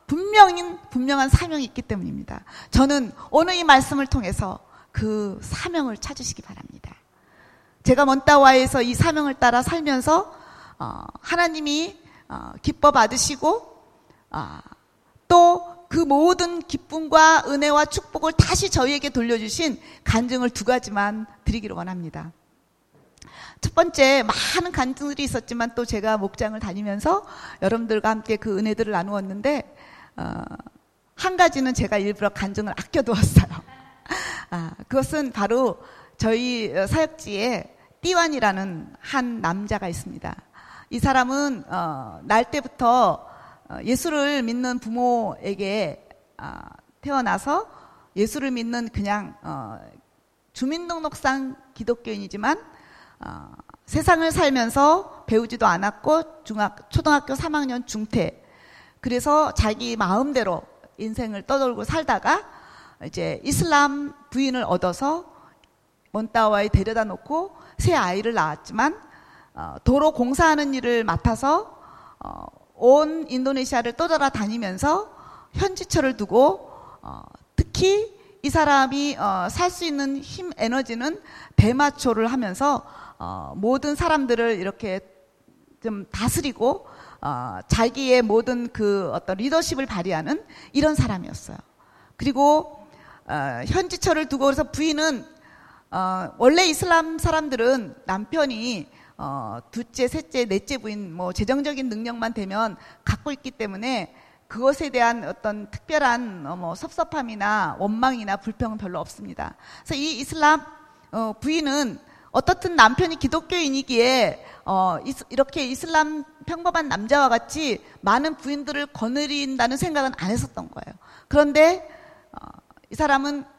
분명인, 분명한 사명이 있기 때문입니다. 저는 오늘 이 말씀을 통해서 그 사명을 찾으시기 바랍니다. 제가 먼따와에서 이 사명을 따라 살면서 어, 하나님이 어, 기뻐 받으시고 어, 또그 모든 기쁨과 은혜와 축복을 다시 저희에게 돌려주신 간증을 두 가지만 드리기를 원합니다. 첫 번째 많은 간증들이 있었지만 또 제가 목장을 다니면서 여러분들과 함께 그 은혜들을 나누었는데 어, 한 가지는 제가 일부러 간증을 아껴두었어요. 아, 그것은 바로 저희 사역지에 띠완이라는 한 남자가 있습니다. 이 사람은 어, 날 때부터 어, 예수를 믿는 부모에게 어, 태어나서 예수를 믿는 그냥 어, 주민등록상 기독교인이지만 어, 세상을 살면서 배우지도 않았고 중학 초등학교 3학년 중퇴 그래서 자기 마음대로 인생을 떠돌고 살다가 이제 이슬람 부인을 얻어서 몬따와에 데려다 놓고 새 아이를 낳았지만 어, 도로 공사하는 일을 맡아서 어, 온 인도네시아를 떠돌아 다니면서 현지처를 두고 어, 특히 이 사람이 어, 살수 있는 힘 에너지는 대마초를 하면서 어, 모든 사람들을 이렇게 좀 다스리고 어, 자기의 모든 그 어떤 리더십을 발휘하는 이런 사람이었어요. 그리고 어, 현지처를 두고 그래서 부인은 어, 원래 이슬람 사람들은 남편이 어, 둘째, 셋째, 넷째 부인 뭐 재정적인 능력만 되면 갖고 있기 때문에 그것에 대한 어떤 특별한 어, 뭐 섭섭함이나 원망이나 불평은 별로 없습니다. 그래서 이 이슬람 어, 부인은 어떻든 남편이 기독교인이기에 어, 이렇게 이슬람 평범한 남자와 같이 많은 부인들을 거느린다는 생각은 안 했었던 거예요. 그런데 어, 이 사람은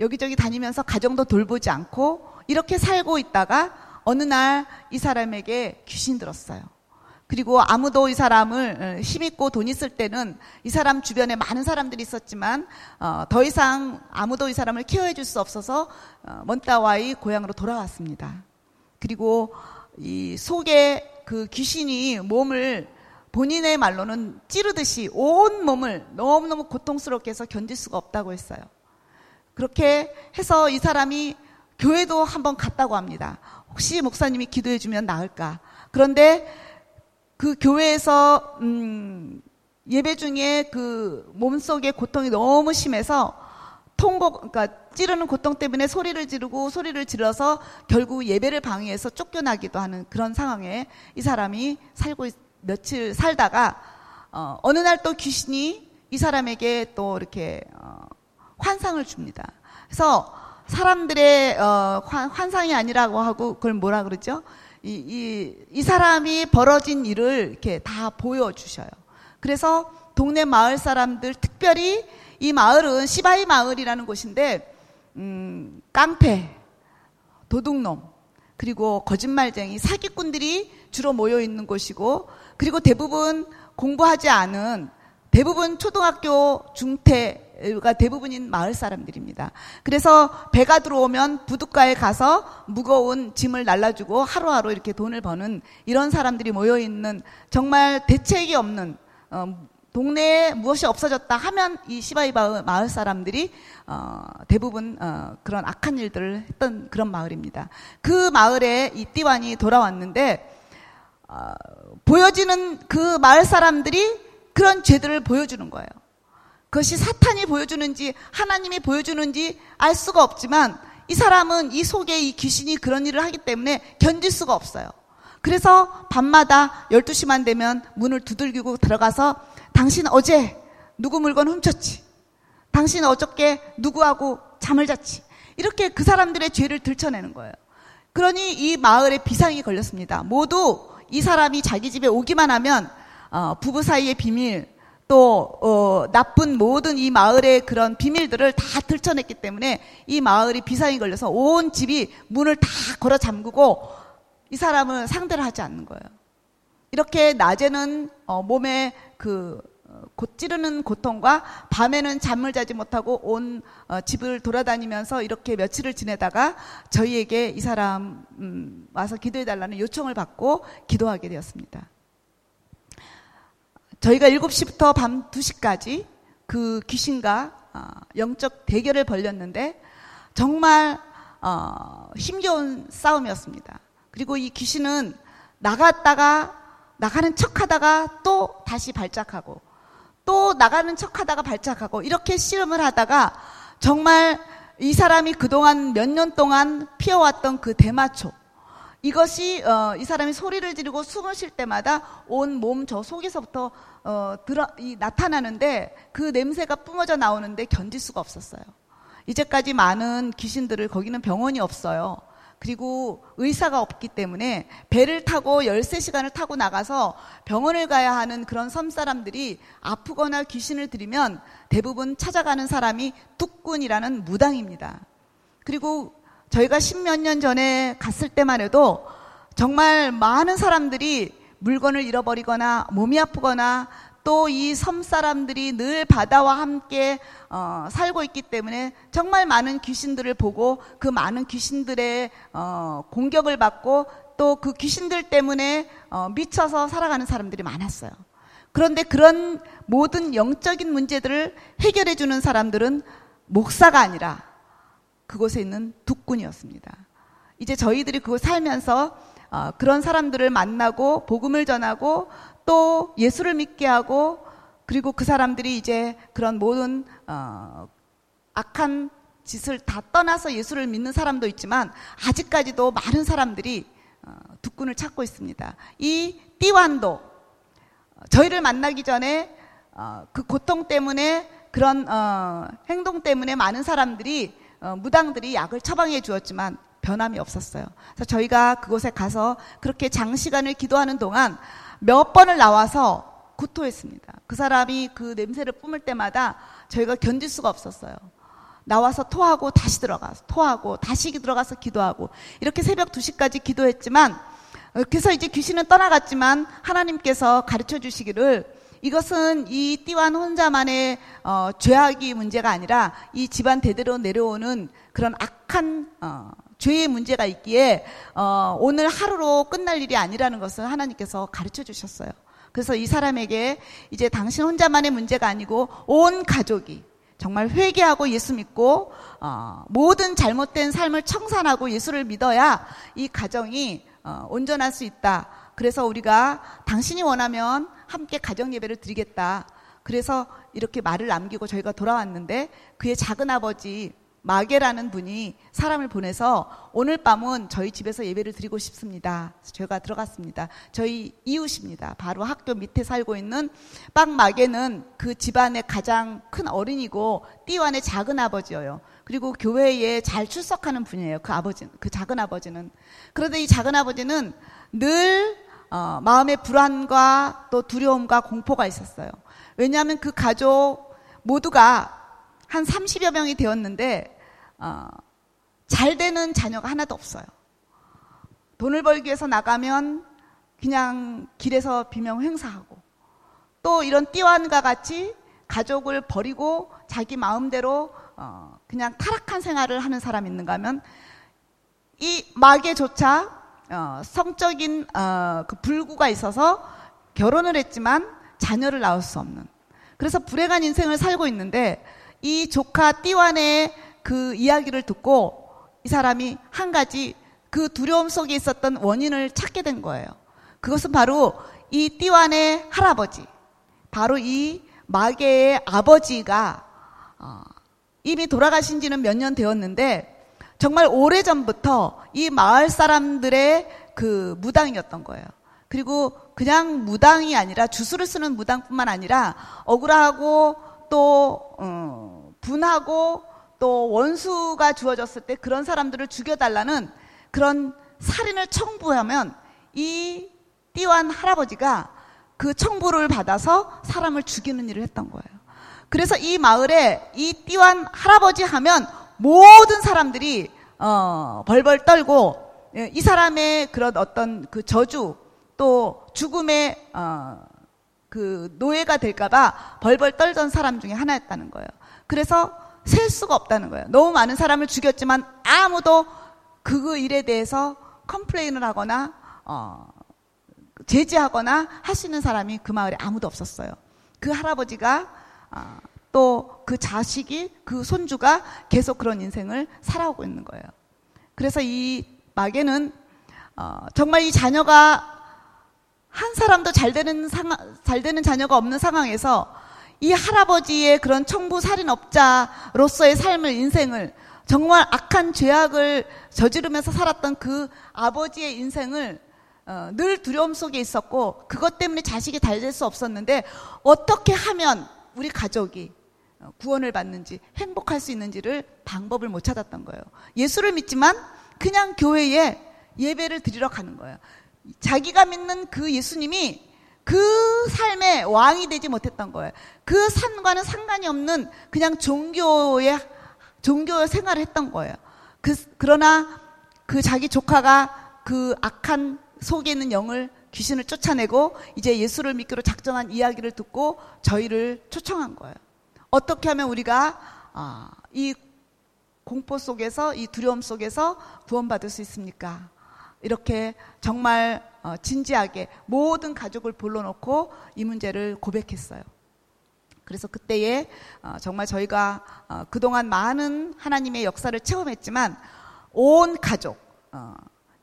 여기저기 다니면서 가정도 돌보지 않고 이렇게 살고 있다가 어느 날 이 사람에게 귀신 들었어요. 그리고 아무도 이 사람을 어, 힘있고 돈 있을 때는 이 사람 주변에 많은 사람들이 있었지만 어, 더 이상 아무도 이 사람을 케어해 줄 수 없어서 어, 먼따와의 고향으로 돌아왔습니다. 그리고 이 속에 그 귀신이 몸을 본인의 말로는 찌르듯이 온 몸을 너무너무 고통스럽게 해서 견딜 수가 없다고 했어요. 그렇게 해서 이 사람이 교회도 한번 갔다고 합니다. 혹시 목사님이 기도해 주면 나을까? 그런데 그 교회에서 음, 예배 중에 그 몸속의 고통이 너무 심해서 통곡 그러니까 찌르는 고통 때문에 소리를 지르고 소리를 질러서 결국 예배를 방해해서 쫓겨나기도 하는 그런 상황에 이 사람이 살고 며칠 살다가 어, 어느 날 또 귀신이 이 사람에게 또 이렇게 어, 환상을 줍니다. 그래서 사람들의 어, 환상이 아니라고 하고 그걸 뭐라 그러죠? 이, 이, 이 사람이 벌어진 일을 이렇게 다 보여주셔요. 그래서 동네 마을 사람들, 특별히 이 마을은 시바이 마을이라는 곳인데, 음, 깡패, 도둑놈, 그리고 거짓말쟁이, 사기꾼들이 주로 모여 있는 곳이고, 그리고 대부분 공부하지 않은 대부분 초등학교 중퇴 가 대부분인 마을 사람들입니다. 그래서 배가 들어오면 부둣가에 가서 무거운 짐을 날라주고 하루하루 이렇게 돈을 버는 이런 사람들이 모여 있는 정말 대책이 없는 어, 동네에 무엇이 없어졌다 하면 이 시바이 마을 사람들이 어, 대부분 어, 그런 악한 일들을 했던 그런 마을입니다. 그 마을에 이 띠완이 돌아왔는데 어, 보여지는 그 마을 사람들이 그런 죄들을 보여주는 거예요. 그것이 사탄이 보여주는지 하나님이 보여주는지 알 수가 없지만 이 사람은 이 속에 이 귀신이 그런 일을 하기 때문에 견딜 수가 없어요. 그래서 밤마다 12시만 되면 문을 두들기고 들어가서 당신 어제 누구 물건 훔쳤지? 당신 어저께 누구하고 잠을 잤지? 이렇게 그 사람들의 죄를 들춰내는 거예요. 그러니 이 마을에 비상이 걸렸습니다. 모두 이 사람이 자기 집에 오기만 하면 어, 부부 사이의 비밀, 또 어, 나쁜 모든 이 마을의 그런 비밀들을 다 들춰냈기 때문에 이 마을이 비상이 걸려서 온 집이 문을 다 걸어 잠그고 이 사람을 상대를 하지 않는 거예요. 이렇게 낮에는 어, 몸에 그 곧 찌르는 고통과 밤에는 잠을 자지 못하고 온 어, 집을 돌아다니면서 이렇게 며칠을 지내다가 저희에게 이 사람 음, 와서 기도해 달라는 요청을 받고 기도하게 되었습니다. 저희가 7시부터 밤 2시까지 그 귀신과 어, 영적 대결을 벌였는데 정말 어, 힘겨운 싸움이었습니다. 그리고 이 귀신은 나갔다가 나가는 척하다가 또 다시 발작하고 또 나가는 척하다가 발작하고 이렇게 씨름을 하다가 정말 이 사람이 그동안 몇 년 동안 피워왔던 그 대마초 이것이 어, 이 사람이 소리를 지르고 숨을 쉴 때마다 온 몸 저 속에서부터 어, 들어, 이, 나타나는데 그 냄새가 뿜어져 나오는데 견딜 수가 없었어요. 이제까지 많은 귀신들을 거기는 병원이 없어요. 그리고 의사가 없기 때문에 배를 타고 13시간을 타고 나가서 병원을 가야 하는 그런 섬 사람들이 아프거나 귀신을 들이면 대부분 찾아가는 사람이 뚝꾼이라는 무당입니다. 그리고 저희가 십몇 년 전에 갔을 때만 해도 정말 많은 사람들이 물건을 잃어버리거나 몸이 아프거나 또 이 섬 사람들이 늘 바다와 함께 어, 살고 있기 때문에 정말 많은 귀신들을 보고 그 많은 귀신들의 어, 공격을 받고 또 그 귀신들 때문에 어, 미쳐서 살아가는 사람들이 많았어요. 그런데 그런 모든 영적인 문제들을 해결해 주는 사람들은 목사가 아니라 그곳에 있는 둑꾼이었습니다. 이제 저희들이 그곳 살면서 어, 그런 사람들을 만나고 복음을 전하고 또 예수를 믿게 하고 그리고 그 사람들이 이제 그런 모든 어, 악한 짓을 다 떠나서 예수를 믿는 사람도 있지만 아직까지도 많은 사람들이 어, 둑군을 찾고 있습니다. 이 띠완도 저희를 만나기 전에 어, 그 고통 때문에 그런 어, 행동 때문에 많은 사람들이 어, 무당들이 약을 처방해 주었지만 변함이 없었어요. 그래서 저희가 그곳에 가서 그렇게 장시간을 기도하는 동안 몇 번을 나와서 구토했습니다. 그 사람이 그 냄새를 뿜을 때마다 저희가 견딜 수가 없었어요. 나와서 토하고 다시 들어가서 토하고 다시 들어가서 기도하고 이렇게 새벽 2시까지 기도했지만 어, 그래서 이제 귀신은 떠나갔지만 하나님께서 가르쳐 주시기를 이것은 이 띠완 혼자만의 어, 죄악이 문제가 아니라 이 집안 대대로 내려오는 그런 악한 어, 죄의 문제가 있기에 어, 오늘 하루로 끝날 일이 아니라는 것을 하나님께서 가르쳐 주셨어요. 그래서 이 사람에게 이제 당신 혼자만의 문제가 아니고 온 가족이 정말 회개하고 예수 믿고 어, 모든 잘못된 삶을 청산하고 예수를 믿어야 이 가정이 어, 온전할 수 있다. 그래서 우리가 당신이 원하면 함께 가정 예배를 드리겠다. 그래서 이렇게 말을 남기고 저희가 돌아왔는데 그의 작은 아버지 마게라는 분이 사람을 보내서 오늘 밤은 저희 집에서 예배를 드리고 싶습니다. 제가 들어갔습니다. 저희 이웃입니다. 바로 학교 밑에 살고 있는 빵 마게는 그 집안의 가장 큰 어린이고 띠완의 작은 아버지예요. 그리고 교회에 잘 출석하는 분이에요. 그 아버지, 그 작은 아버지는. 그런데 이 작은 아버지는 늘 어, 마음의 불안과 또 두려움과 공포가 있었어요. 왜냐하면 그 가족 모두가 한 30여 명이 되었는데 어, 잘 되는 자녀가 하나도 없어요. 돈을 벌기 위해서 나가면 그냥 길에서 비명 행사하고 또 이런 띠완과 같이 가족을 버리고 자기 마음대로 어, 그냥 타락한 생활을 하는 사람이 있는가 하면 이 마개조차 어, 성적인 어, 그 불구가 있어서 결혼을 했지만 자녀를 낳을 수 없는 그래서 불행한 인생을 살고 있는데 이 조카 띠완의 그 이야기를 듣고 이 사람이 한 가지 그 두려움 속에 있었던 원인을 찾게 된 거예요. 그것은 바로 이 띠완의 할아버지, 바로 이 마계의 아버지가 어, 이미 돌아가신 지는 몇 년 되었는데 정말 오래 전부터 이 마을 사람들의 그 무당이었던 거예요. 그리고 그냥 무당이 아니라 주술을 쓰는 무당뿐만 아니라 억울하고 또 어, 분하고 또 원수가 주어졌을 때 그런 사람들을 죽여달라는 그런 살인을 청부하면 이 띠완 할아버지가 그 청부를 받아서 사람을 죽이는 일을 했던 거예요. 그래서 이 마을에 이 띠완 할아버지 하면 모든 사람들이 어, 벌벌 떨고 예, 이 사람의 그런 어떤 그 저주 또 죽음의 어, 그 노예가 될까봐 벌벌 떨던 사람 중에 하나였다는 거예요. 그래서 셀 수가 없다는 거예요. 너무 많은 사람을 죽였지만 아무도 그 일에 대해서 컴플레인을 하거나 어, 제지하거나 하시는 사람이 그 마을에 아무도 없었어요. 그 할아버지가 어, 또그 자식이 그 손주가 계속 그런 인생을 살아오고 있는 거예요. 그래서 이 마계는 어, 정말 이 자녀가 한 사람도 잘 되는 상황, 잘 되는 자녀가 없는 상황에서 이 할아버지의 그런 청부 살인업자로서의 삶을 인생을 정말 악한 죄악을 저지르면서 살았던 그 아버지의 인생을 어, 늘 두려움 속에 있었고 그것 때문에 자식이 잘될수 없었는데 어떻게 하면 우리 가족이 어, 구원을 받는지 행복할 수 있는지를 방법을 못 찾았던 거예요. 예수를 믿지만 그냥 교회에 예배를 드리러 가는 거예요. 자기가 믿는 그 예수님이 그 삶의 왕이 되지 못했던 거예요. 그 산과는 상관이 없는 그냥 종교의 종교 생활을 했던 거예요. 그, 그러나 그 자기 조카가 그 악한 속에 있는 영을 귀신을 쫓아내고 이제 예수를 믿기로 작정한 이야기를 듣고 저희를 초청한 거예요. 어떻게 하면 우리가 아, 이 공포 속에서 이 두려움 속에서 구원받을 수 있습니까? 이렇게 정말 어, 진지하게 모든 가족을 불러놓고 이 문제를 고백했어요. 그래서 그때에 어, 정말 저희가 어, 그동안 많은 하나님의 역사를 체험했지만 온 가족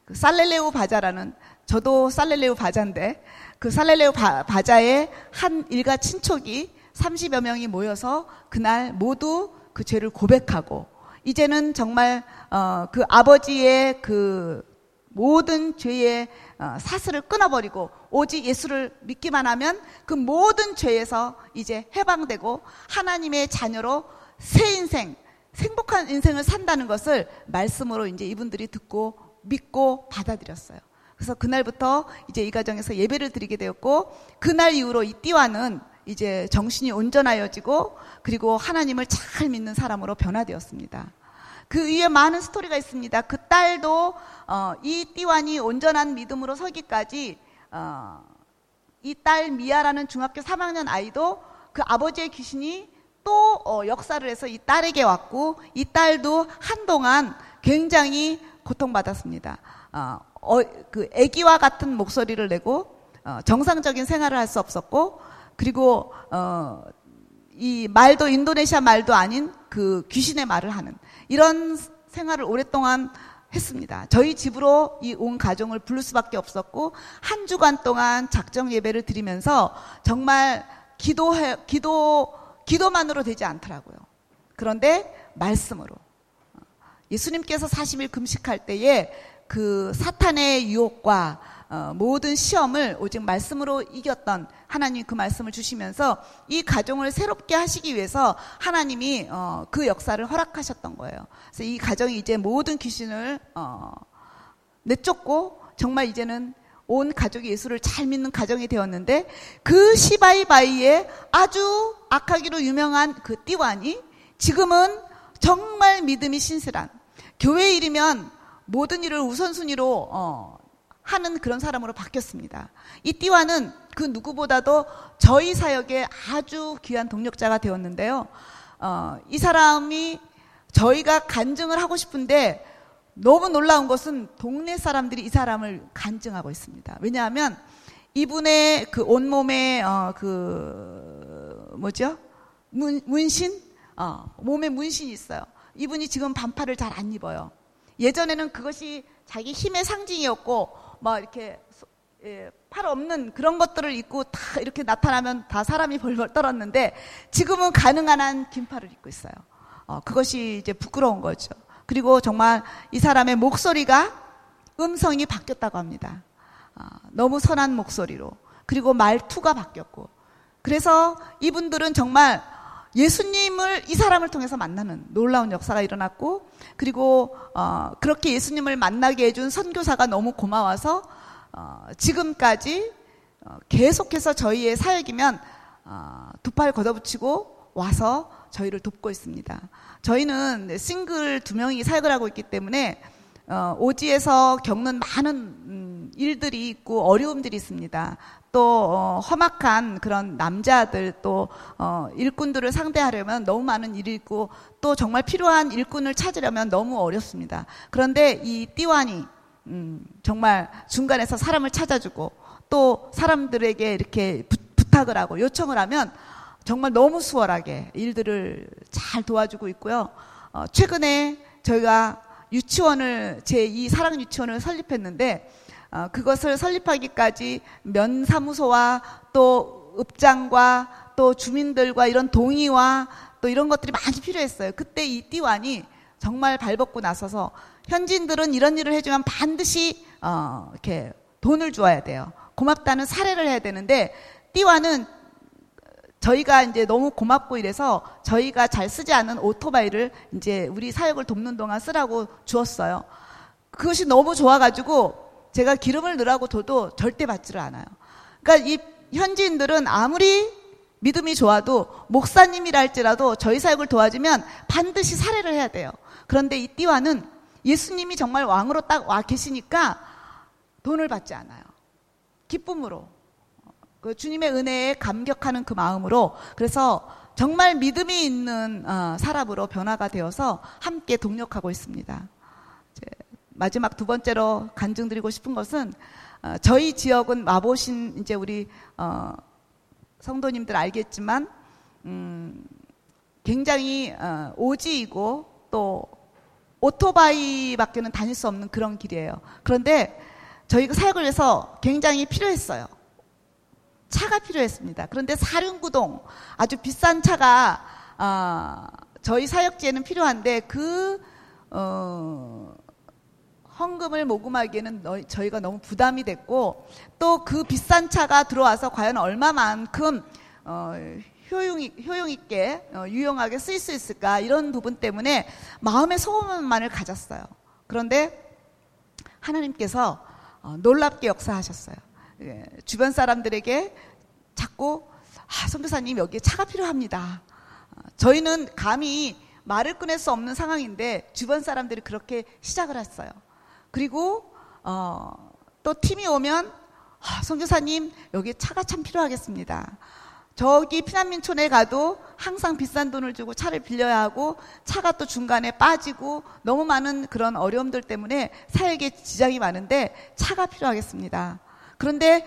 그 살렐레우 바자라는 저도 살렐레우 바자인데 그 살렐레우 바, 바자의 한 일가 친척이 30여 명이 모여서 그날 모두 그 죄를 고백하고 이제는 정말 어, 그 아버지의 그 모든 죄의 어, 사슬을 끊어버리고 오직 예수를 믿기만 하면 그 모든 죄에서 이제 해방되고 하나님의 자녀로 새 인생, 행복한 인생을 산다는 것을 말씀으로 이제 이분들이 듣고 믿고 받아들였어요. 그래서 그날부터 이제 이 가정에서 예배를 드리게 되었고 그날 이후로 이 띠와는 이제 정신이 온전하여지고 그리고 하나님을 잘 믿는 사람으로 변화되었습니다. 그 위에 많은 스토리가 있습니다. 그 딸도 어, 이 띠완이 온전한 믿음으로 서기까지 어, 이딸 미아라는 중학교 3학년 아이도 그 아버지의 귀신이 또 어, 역사를 해서 이 딸에게 왔고 이 딸도 한동안 굉장히 고통받았습니다. 어, 어, 그 아기와 같은 목소리를 내고 어, 정상적인 생활을 할 수 없었고 그리고 어, 이 말도 인도네시아 말도 아닌 그 귀신의 말을 하는 이런 생활을 오랫동안 했습니다. 저희 집으로 이 온 가정을 부를 수밖에 없었고 한 주간 동안 작정 예배를 드리면서 정말 기도해 기도 기도만으로 되지 않더라고요. 그런데 말씀으로 예수님께서 40일 금식할 때에 그 사탄의 유혹과 어, 모든 시험을 오직 말씀으로 이겼던 하나님 그 말씀을 주시면서 이 가정을 새롭게 하시기 위해서 하나님이 어, 그 역사를 허락하셨던 거예요. 그래서 이 가정이 이제 모든 귀신을 어, 내쫓고 정말 이제는 온 가족이 예수를 잘 믿는 가정이 되었는데 그 시바이바이의 아주 악하기로 유명한 그 띠완이 지금은 정말 믿음이 신실한 교회 일이면 모든 일을 우선순위로 어, 하는 그런 사람으로 바뀌었습니다. 이 띠와는 그 누구보다도 저희 사역에 아주 귀한 동력자가 되었는데요. 어, 이 사람이 저희가 간증을 하고 싶은데 너무 놀라운 것은 동네 사람들이 이 사람을 간증하고 있습니다. 왜냐하면 이분의 그 온몸에 어, 그 뭐죠? 문, 문신? 어, 몸에 문신이 있어요. 이분이 지금 반팔을 잘 안 입어요. 예전에는 그것이 자기 힘의 상징이었고 막 이렇게 예, 팔 없는 그런 것들을 입고 다 이렇게 나타나면 다 사람이 벌벌 떨었는데 지금은 가능한 한 긴팔을 입고 있어요. 어, 그것이 이제 부끄러운 거죠. 그리고 정말 이 사람의 목소리가 음성이 바뀌었다고 합니다. 어, 너무 선한 목소리로. 그리고 말투가 바뀌었고. 그래서 이분들은 정말 예수님을 이 사람을 통해서 만나는 놀라운 역사가 일어났고 그리고 어, 그렇게 예수님을 만나게 해준 선교사가 너무 고마워서 어, 지금까지 어, 계속해서 저희의 사역이면 어, 두팔 걷어붙이고 와서 저희를 돕고 있습니다. 저희는 싱글 두 명이 사역을 하고 있기 때문에 어, 오지에서 겪는 많은 음, 일들이 있고 어려움들이 있습니다. 또 어, 험악한 그런 남자들 또 어, 일꾼들을 상대하려면 너무 많은 일이 있고 또 정말 필요한 일꾼을 찾으려면 너무 어렵습니다. 그런데 이 띠완이 음, 정말 중간에서 사람을 찾아주고 또 사람들에게 이렇게 부, 부탁을 하고 요청을 하면 정말 너무 수월하게 일들을 잘 도와주고 있고요. 어, 최근에 저희가 유치원을 제2 사랑 유치원을 설립했는데 어, 그것을 설립하기까지 면 사무소와 또 읍장과 또 주민들과 이런 동의와 또 이런 것들이 많이 필요했어요. 그때 이 띠완이 정말 발벗고 나서서 현지인들은 이런 일을 해주면 반드시 어, 이렇게 돈을 주어야 돼요. 고맙다는 사례를 해야 되는데 띠완은 저희가 이제 너무 고맙고 이래서 저희가 잘 쓰지 않은 오토바이를 이제 우리 사역을 돕는 동안 쓰라고 주었어요. 그것이 너무 좋아가지고 제가 기름을 넣으라고 둬도 절대 받지를 않아요. 그러니까 이 현지인들은 아무리 믿음이 좋아도 목사님이라 할지라도 저희 사역을 도와주면 반드시 사례를 해야 돼요. 그런데 이 띠와는 예수님이 정말 왕으로 딱 와 계시니까 돈을 받지 않아요. 기쁨으로. 그 주님의 은혜에 감격하는 그 마음으로 그래서 정말 믿음이 있는 어, 사람으로 변화가 되어서 함께 동력하고 있습니다. 마지막 두 번째로 간증드리고 싶은 것은 어, 저희 지역은 마보신 이제 우리 어, 성도님들 알겠지만 음, 굉장히 어, 오지이고 또 오토바이밖에는 다닐 수 없는 그런 길이에요. 그런데 저희가 사역을 해서 굉장히 필요했어요. 차가 필요했습니다. 그런데 사륜구동 아주 비싼 차가 어, 저희 사역지에는 필요한데 그 어, 헌금을 모금하기에는 저희가 너무 부담이 됐고 또 그 비싼 차가 들어와서 과연 얼마만큼 어, 효용, 효용 있게 어, 유용하게 쓰일 수 있을까 이런 부분 때문에 마음의 소원만을 가졌어요. 그런데 하나님께서 어, 놀랍게 역사하셨어요. 예, 주변 사람들에게 자꾸 아, 선교사님 여기에 차가 필요합니다. 어, 저희는 감히 말을 꺼낼 수 없는 상황인데 주변 사람들이 그렇게 시작을 했어요. 그리고 어, 또 팀이 오면 아, 선교사님 여기 차가 참 필요하겠습니다. 저기 피난민촌에 가도 항상 비싼 돈을 주고 차를 빌려야 하고 차가 또 중간에 빠지고 너무 많은 그런 어려움들 때문에 사역에 지장이 많은데 차가 필요하겠습니다. 그런데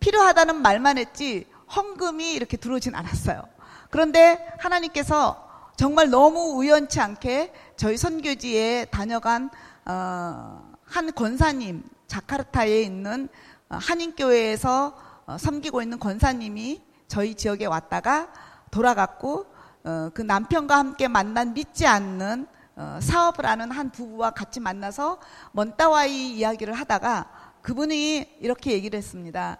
필요하다는 말만 했지 헌금이 이렇게 들어오진 않았어요. 그런데 하나님께서 정말 너무 우연치 않게 저희 선교지에 다녀간 어, 한 권사님, 자카르타에 있는 어, 한인교회에서 어, 섬기고 있는 권사님이 저희 지역에 왔다가 돌아갔고 어, 그 남편과 함께 만난 믿지 않는 사업을 하는 한 부부와 같이 만나서 먼따와이 이야기를 하다가 그분이 이렇게 얘기를 했습니다.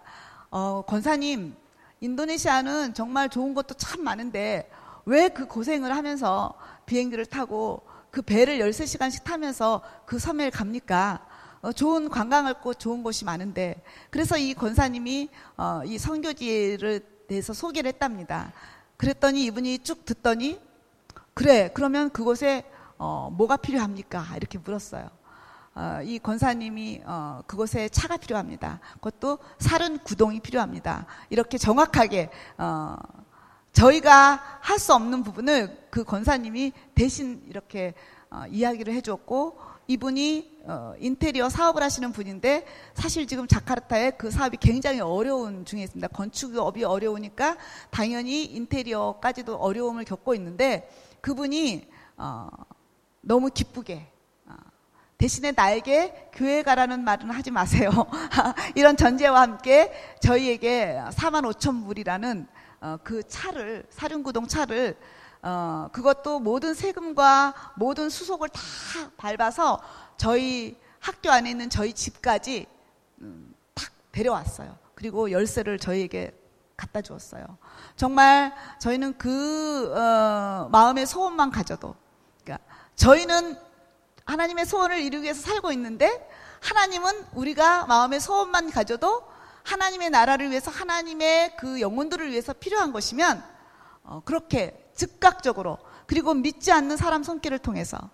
어, 권사님, 인도네시아는 정말 좋은 것도 참 많은데 왜 그 고생을 하면서 비행기를 타고 그 배를 13시간씩 타면서 그 섬에 갑니까? 어, 좋은 관광할 곳, 좋은 곳이 많은데. 그래서 이 권사님이 어, 이 성교지를 대해서 소개를 했답니다. 그랬더니 이분이 쭉 듣더니 그래, 그러면 그곳에 어, 뭐가 필요합니까? 이렇게 물었어요. 어, 이 권사님이 어, 그곳에 차가 필요합니다. 그것도 살은 구동이 필요합니다. 이렇게 정확하게 어, 저희가 할 수 없는 부분을 그 권사님이 대신 이렇게 어, 이야기를 해줬고 이분이 어, 인테리어 사업을 하시는 분인데 사실 지금 자카르타에 그 사업이 굉장히 어려운 중에 있습니다. 건축업이 어려우니까 당연히 인테리어까지도 어려움을 겪고 있는데 그분이 어, 너무 기쁘게 어, 대신에 나에게 교회 가라는 말은 하지 마세요. 이런 전제와 함께 저희에게 4만 5천 불이라는 어, 그 차를 사륜구동 차를 어, 그것도 모든 세금과 모든 수속을 다 밟아서 저희 학교 안에 있는 저희 집까지 음, 탁 데려왔어요. 그리고 열쇠를 저희에게 갖다 주었어요. 정말 저희는 그 어, 마음의 소원만 가져도 그러니까 저희는 하나님의 소원을 이루기 위해서 살고 있는데 하나님은 우리가 마음의 소원만 가져도 하나님의 나라를 위해서 하나님의 그 영혼들을 위해서 필요한 것이면 어, 그렇게 즉각적으로 그리고 믿지 않는 사람 손길을 통해서 음,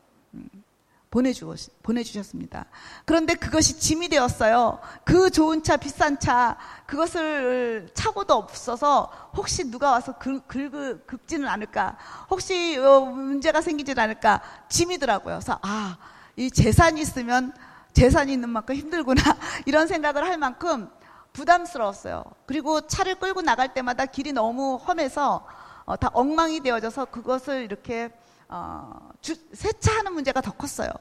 보내주, 보내주셨습니다. 그런데 그것이 짐이 되었어요. 그 좋은 차, 비싼 차, 그것을 차고도 없어서 혹시 누가 와서 긁, 긁, 긁지는 않을까? 혹시 어, 문제가 생기지는 않을까? 짐이더라고요. 그래서 아, 이 재산이 있으면 재산이 있는 만큼 힘들구나. 이런 생각을 할 만큼 부담스러웠어요. 그리고 차를 끌고 나갈 때마다 길이 너무 험해서 어, 다 엉망이 되어져서 그것을 이렇게 어, 주, 세차하는 문제가 더 컸어요.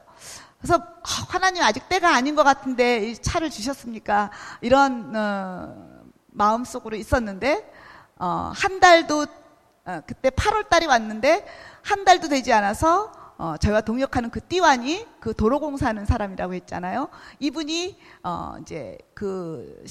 그래서 아, 하나님 아직 때가 아닌 것 같은데 이 차를 주셨습니까? 이런 어, 마음 속으로 있었는데 어, 한 달도 어, 그때 8월 달이 왔는데 한 달도 되지 않아서 어, 저희와 동역하는 그 띠완이 그 도로공사하는 사람이라고 했잖아요. 이분이 어, 이제 그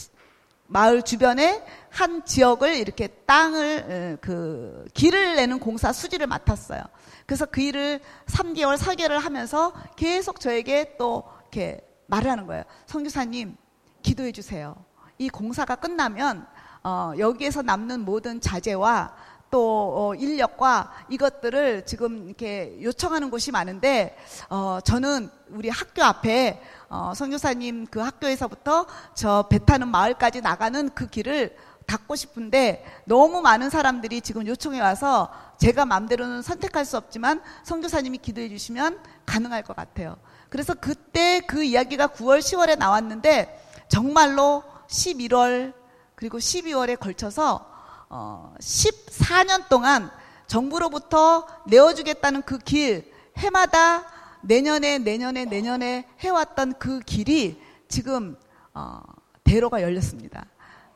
마을 주변에 한 지역을 이렇게 땅을 그 길을 내는 공사 수지를 맡았어요. 그래서 그 일을 3개월, 4개월을 하면서 계속 저에게 또 이렇게 말을 하는 거예요. 성교사님, 기도해 주세요. 이 공사가 끝나면 어, 여기에서 남는 모든 자재와 또 어, 인력과 이것들을 지금 이렇게 요청하는 곳이 많은데 어, 저는 우리 학교 앞에 어, 성교사님 그 학교에서부터 저 배 타는 마을까지 나가는 그 길을 닫고 싶은데 너무 많은 사람들이 지금 요청해 와서 제가 마음대로는 선택할 수 없지만 성교사님이 기도해 주시면 가능할 것 같아요. 그래서 그때 그 이야기가 9월, 10월에 나왔는데 정말로 11월 그리고 12월에 걸쳐서 어 14년 동안 정부로부터 내어주겠다는 그 길 해마다 내년에 내년에 내년에 해왔던 그 길이 지금 어 대로가 열렸습니다.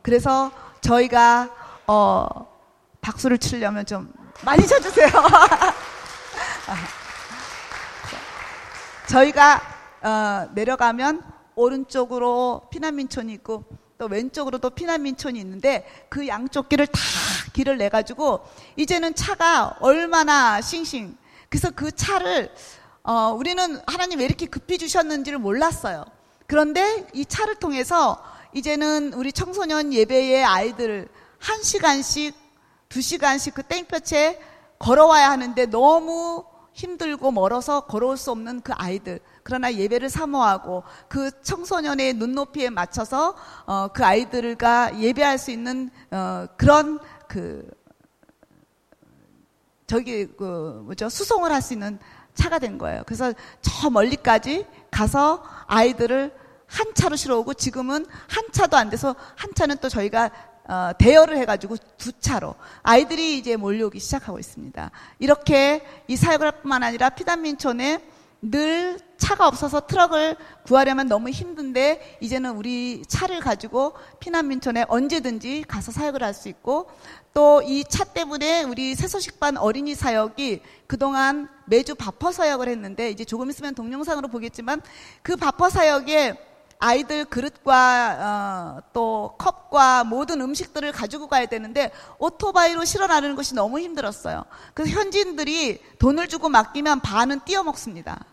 그래서 저희가 어 박수를 치려면 좀 많이 쳐주세요. 저희가 어, 내려가면 오른쪽으로 피난민촌이 있고 또 왼쪽으로 도 피난민촌이 있는데 그 양쪽 길을 다 길을 내 가지고 이제는 차가 얼마나 싱싱 그래서 그 차를 어, 우리는 하나님 왜 이렇게 급히 주셨는지를 몰랐어요. 그런데 이 차를 통해서 이제는 우리 청소년 예배의 아이들을 한 시간씩, 두 시간씩 그 땡볕에 걸어와야 하는데 너무 힘들고 멀어서 걸어올 수 없는 그 아이들. 그러나 예배를 사모하고 그 청소년의 눈높이에 맞춰서 어, 그 아이들과 예배할 수 있는 어, 그런 그 저기 그 뭐죠 수송을 할 수 있는 차가 된 거예요. 그래서 저 멀리까지 가서 아이들을 한 차로 실어오고 지금은 한 차도 안 돼서 한 차는 또 저희가 어, 대여를 해가지고 두 차로 아이들이 이제 몰려오기 시작하고 있습니다. 이렇게 이 사역을 할 뿐만 아니라 피단민촌에 늘 차가 없어서 트럭을 구하려면 너무 힘든데 이제는 우리 차를 가지고 피난민촌에 언제든지 가서 사역을 할 수 있고 또 이 차 때문에 우리 새소식반 어린이 사역이 그동안 매주 바퍼 사역을 했는데 이제 조금 있으면 동영상으로 보겠지만 그 바퍼 사역에 아이들 그릇과 어, 또 컵과 모든 음식들을 가지고 가야 되는데 오토바이로 실어 나르는 것이 너무 힘들었어요. 그래서 현지인들이 돈을 주고 맡기면 반은 띄어 먹습니다.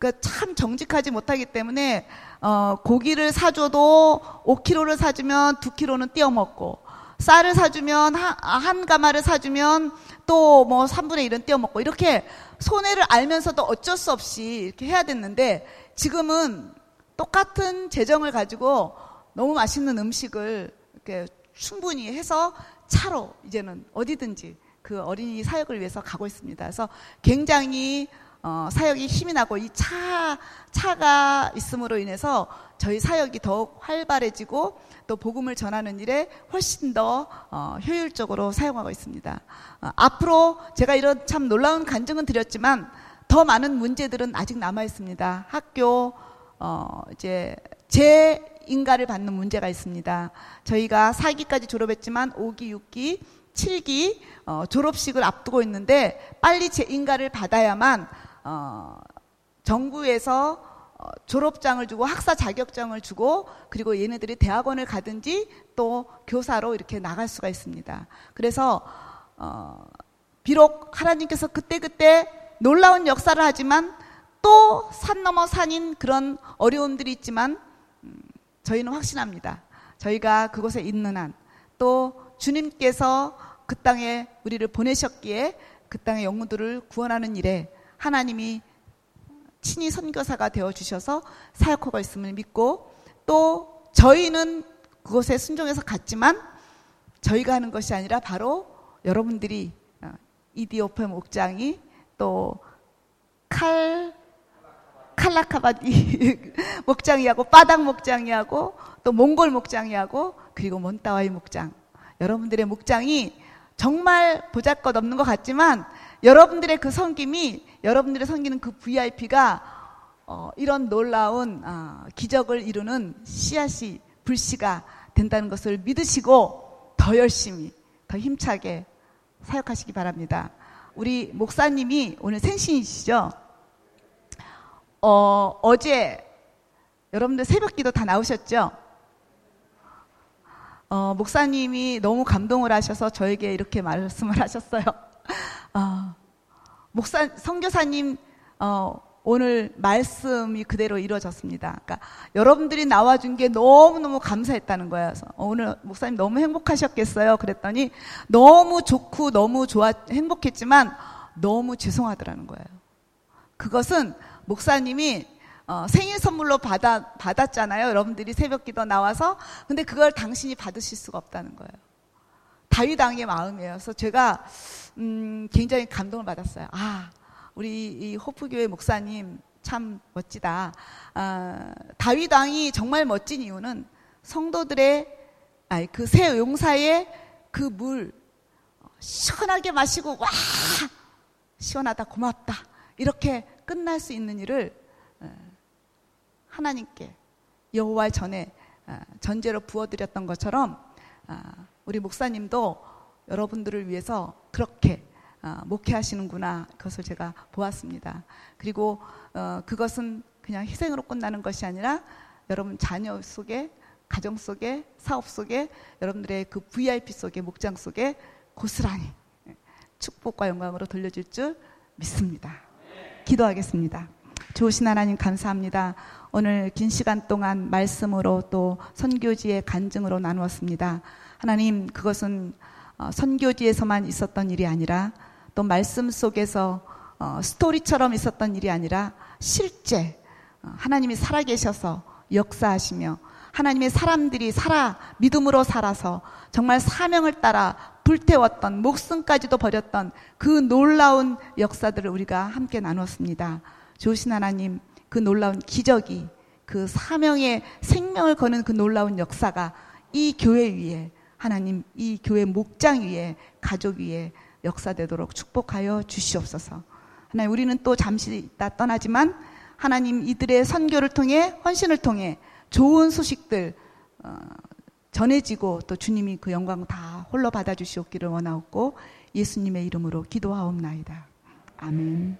그참 정직하지 못하기 때문에 어, 고기를 사줘도 5kg를 사주면 2kg는 띄어 먹고 쌀을 사주면 한, 한 가마를 사주면 또 뭐 3분의 1은 띄어 먹고 이렇게 손해를 알면서도 어쩔 수 없이 이렇게 해야 됐는데 지금은 똑같은 재정을 가지고 너무 맛있는 음식을 이렇게 충분히 해서 차로 이제는 어디든지 그 어린이 사역을 위해서 가고 있습니다. 그래서 굉장히 어, 사역이 힘이 나고 이 차, 차가 있음으로 인해서 저희 사역이 더욱 활발해지고 또 복음을 전하는 일에 훨씬 더 어, 효율적으로 사용하고 있습니다. 어, 앞으로 제가 이런 참 놀라운 간증은 드렸지만 더 많은 문제들은 아직 남아 있습니다. 학교, 어, 이제 제 인가를 받는 문제가 있습니다. 저희가 4기까지 졸업했지만 5기, 6기, 7기 어, 졸업식을 앞두고 있는데 빨리 제 인가를 받아야만 어, 정부에서 어, 졸업장을 주고 학사 자격증을 주고 그리고 얘네들이 대학원을 가든지 또 교사로 이렇게 나갈 수가 있습니다. 그래서 어, 비록 하나님께서 그때그때 놀라운 역사를 하지만 또 산 넘어 산인 그런 어려움들이 있지만 음, 저희는 확신합니다. 저희가 그곳에 있는 한 또 주님께서 그 땅에 우리를 보내셨기에 그 땅의 영혼들을 구원하는 일에 하나님이 친히 선교사가 되어 주셔서 사역하고 있음을 믿고 또 저희는 그곳에 순종해서 갔지만 저희가 하는 것이 아니라 바로 여러분들이 어, 이디오페 목장이 또 칼 칼라카바디 목장이하고 바닥 목장이하고 또 몽골 목장이하고 그리고 몬타와이 목장. 여러분들의 목장이 정말 보잘것 없는 것 같지만 여러분들의 그 섬김이 여러분들의 섬기는 그 VIP가 어, 이런 놀라운 어, 기적을 이루는 씨앗이 불씨가 된다는 것을 믿으시고 더 열심히 더 힘차게 사역하시기 바랍니다. 우리 목사님이 오늘 생신이시죠? 어, 어제 여러분들 새벽 기도 다 나오셨죠? 어, 목사님이 너무 감동을 하셔서 저에게 이렇게 말씀을 하셨어요. 어, 목사, 성교사님, 어, 오늘 말씀이 그대로 이루어졌습니다. 그러니까 여러분들이 나와준 게 너무너무 감사했다는 거예요. 어, 오늘 목사님 너무 행복하셨겠어요. 그랬더니 너무 좋고 너무 좋아, 행복했지만 너무 죄송하더라는 거예요. 그것은 목사님이 어, 생일 선물로 받아, 받았잖아요. 여러분들이 새벽 기도 나와서. 근데 그걸 당신이 받으실 수가 없다는 거예요. 다윗 왕의 마음이에요. 그래서 제가, 음, 굉장히 감동을 받았어요. 아, 우리 이 호프교회 목사님 참 멋지다. 아, 다윗 왕이 정말 멋진 이유는 성도들의, 아니, 그새 용사의 그 물, 시원하게 마시고, 와! 시원하다, 고맙다. 이렇게 끝날 수 있는 일을 하나님께 여호와 전에 아, 전제로 부어드렸던 것처럼 아, 우리 목사님도 여러분들을 위해서 그렇게 아, 목회하시는구나 그것을 제가 보았습니다. 그리고 어, 그것은 그냥 희생으로 끝나는 것이 아니라 여러분 자녀 속에 가정 속에 사업 속에 여러분들의 그 VIP 속에 목장 속에 고스란히 축복과 영광으로 돌려줄 줄 믿습니다. 기도하겠습니다. 좋으신 하나님 감사합니다. 오늘 긴 시간 동안 말씀으로 또 선교지의 간증으로 나누었습니다. 하나님, 그것은 어, 선교지에서만 있었던 일이 아니라 또 말씀 속에서 어, 스토리처럼 있었던 일이 아니라 실제 어, 하나님이 살아계셔서 역사하시며 하나님의 사람들이 살아 믿음으로 살아서 정말 사명을 따라 불태웠던 목숨까지도 버렸던 그 놀라운 역사들을 우리가 함께 나눴습니다. 좋으신 하나님 그 놀라운 기적이 그 사명의 생명을 거는 그 놀라운 역사가 이 교회 위에 하나님 이 교회 목장 위에 가족 위에 역사되도록 축복하여 주시옵소서. 하나님 우리는 또 잠시 있다 떠나지만 하나님 이들의 선교를 통해 헌신을 통해 좋은 소식들 어, 전해지고 또 주님이 그 영광 다 홀로 받아 주시옵기를 원하옵고 예수님의 이름으로 기도하옵나이다. 아멘.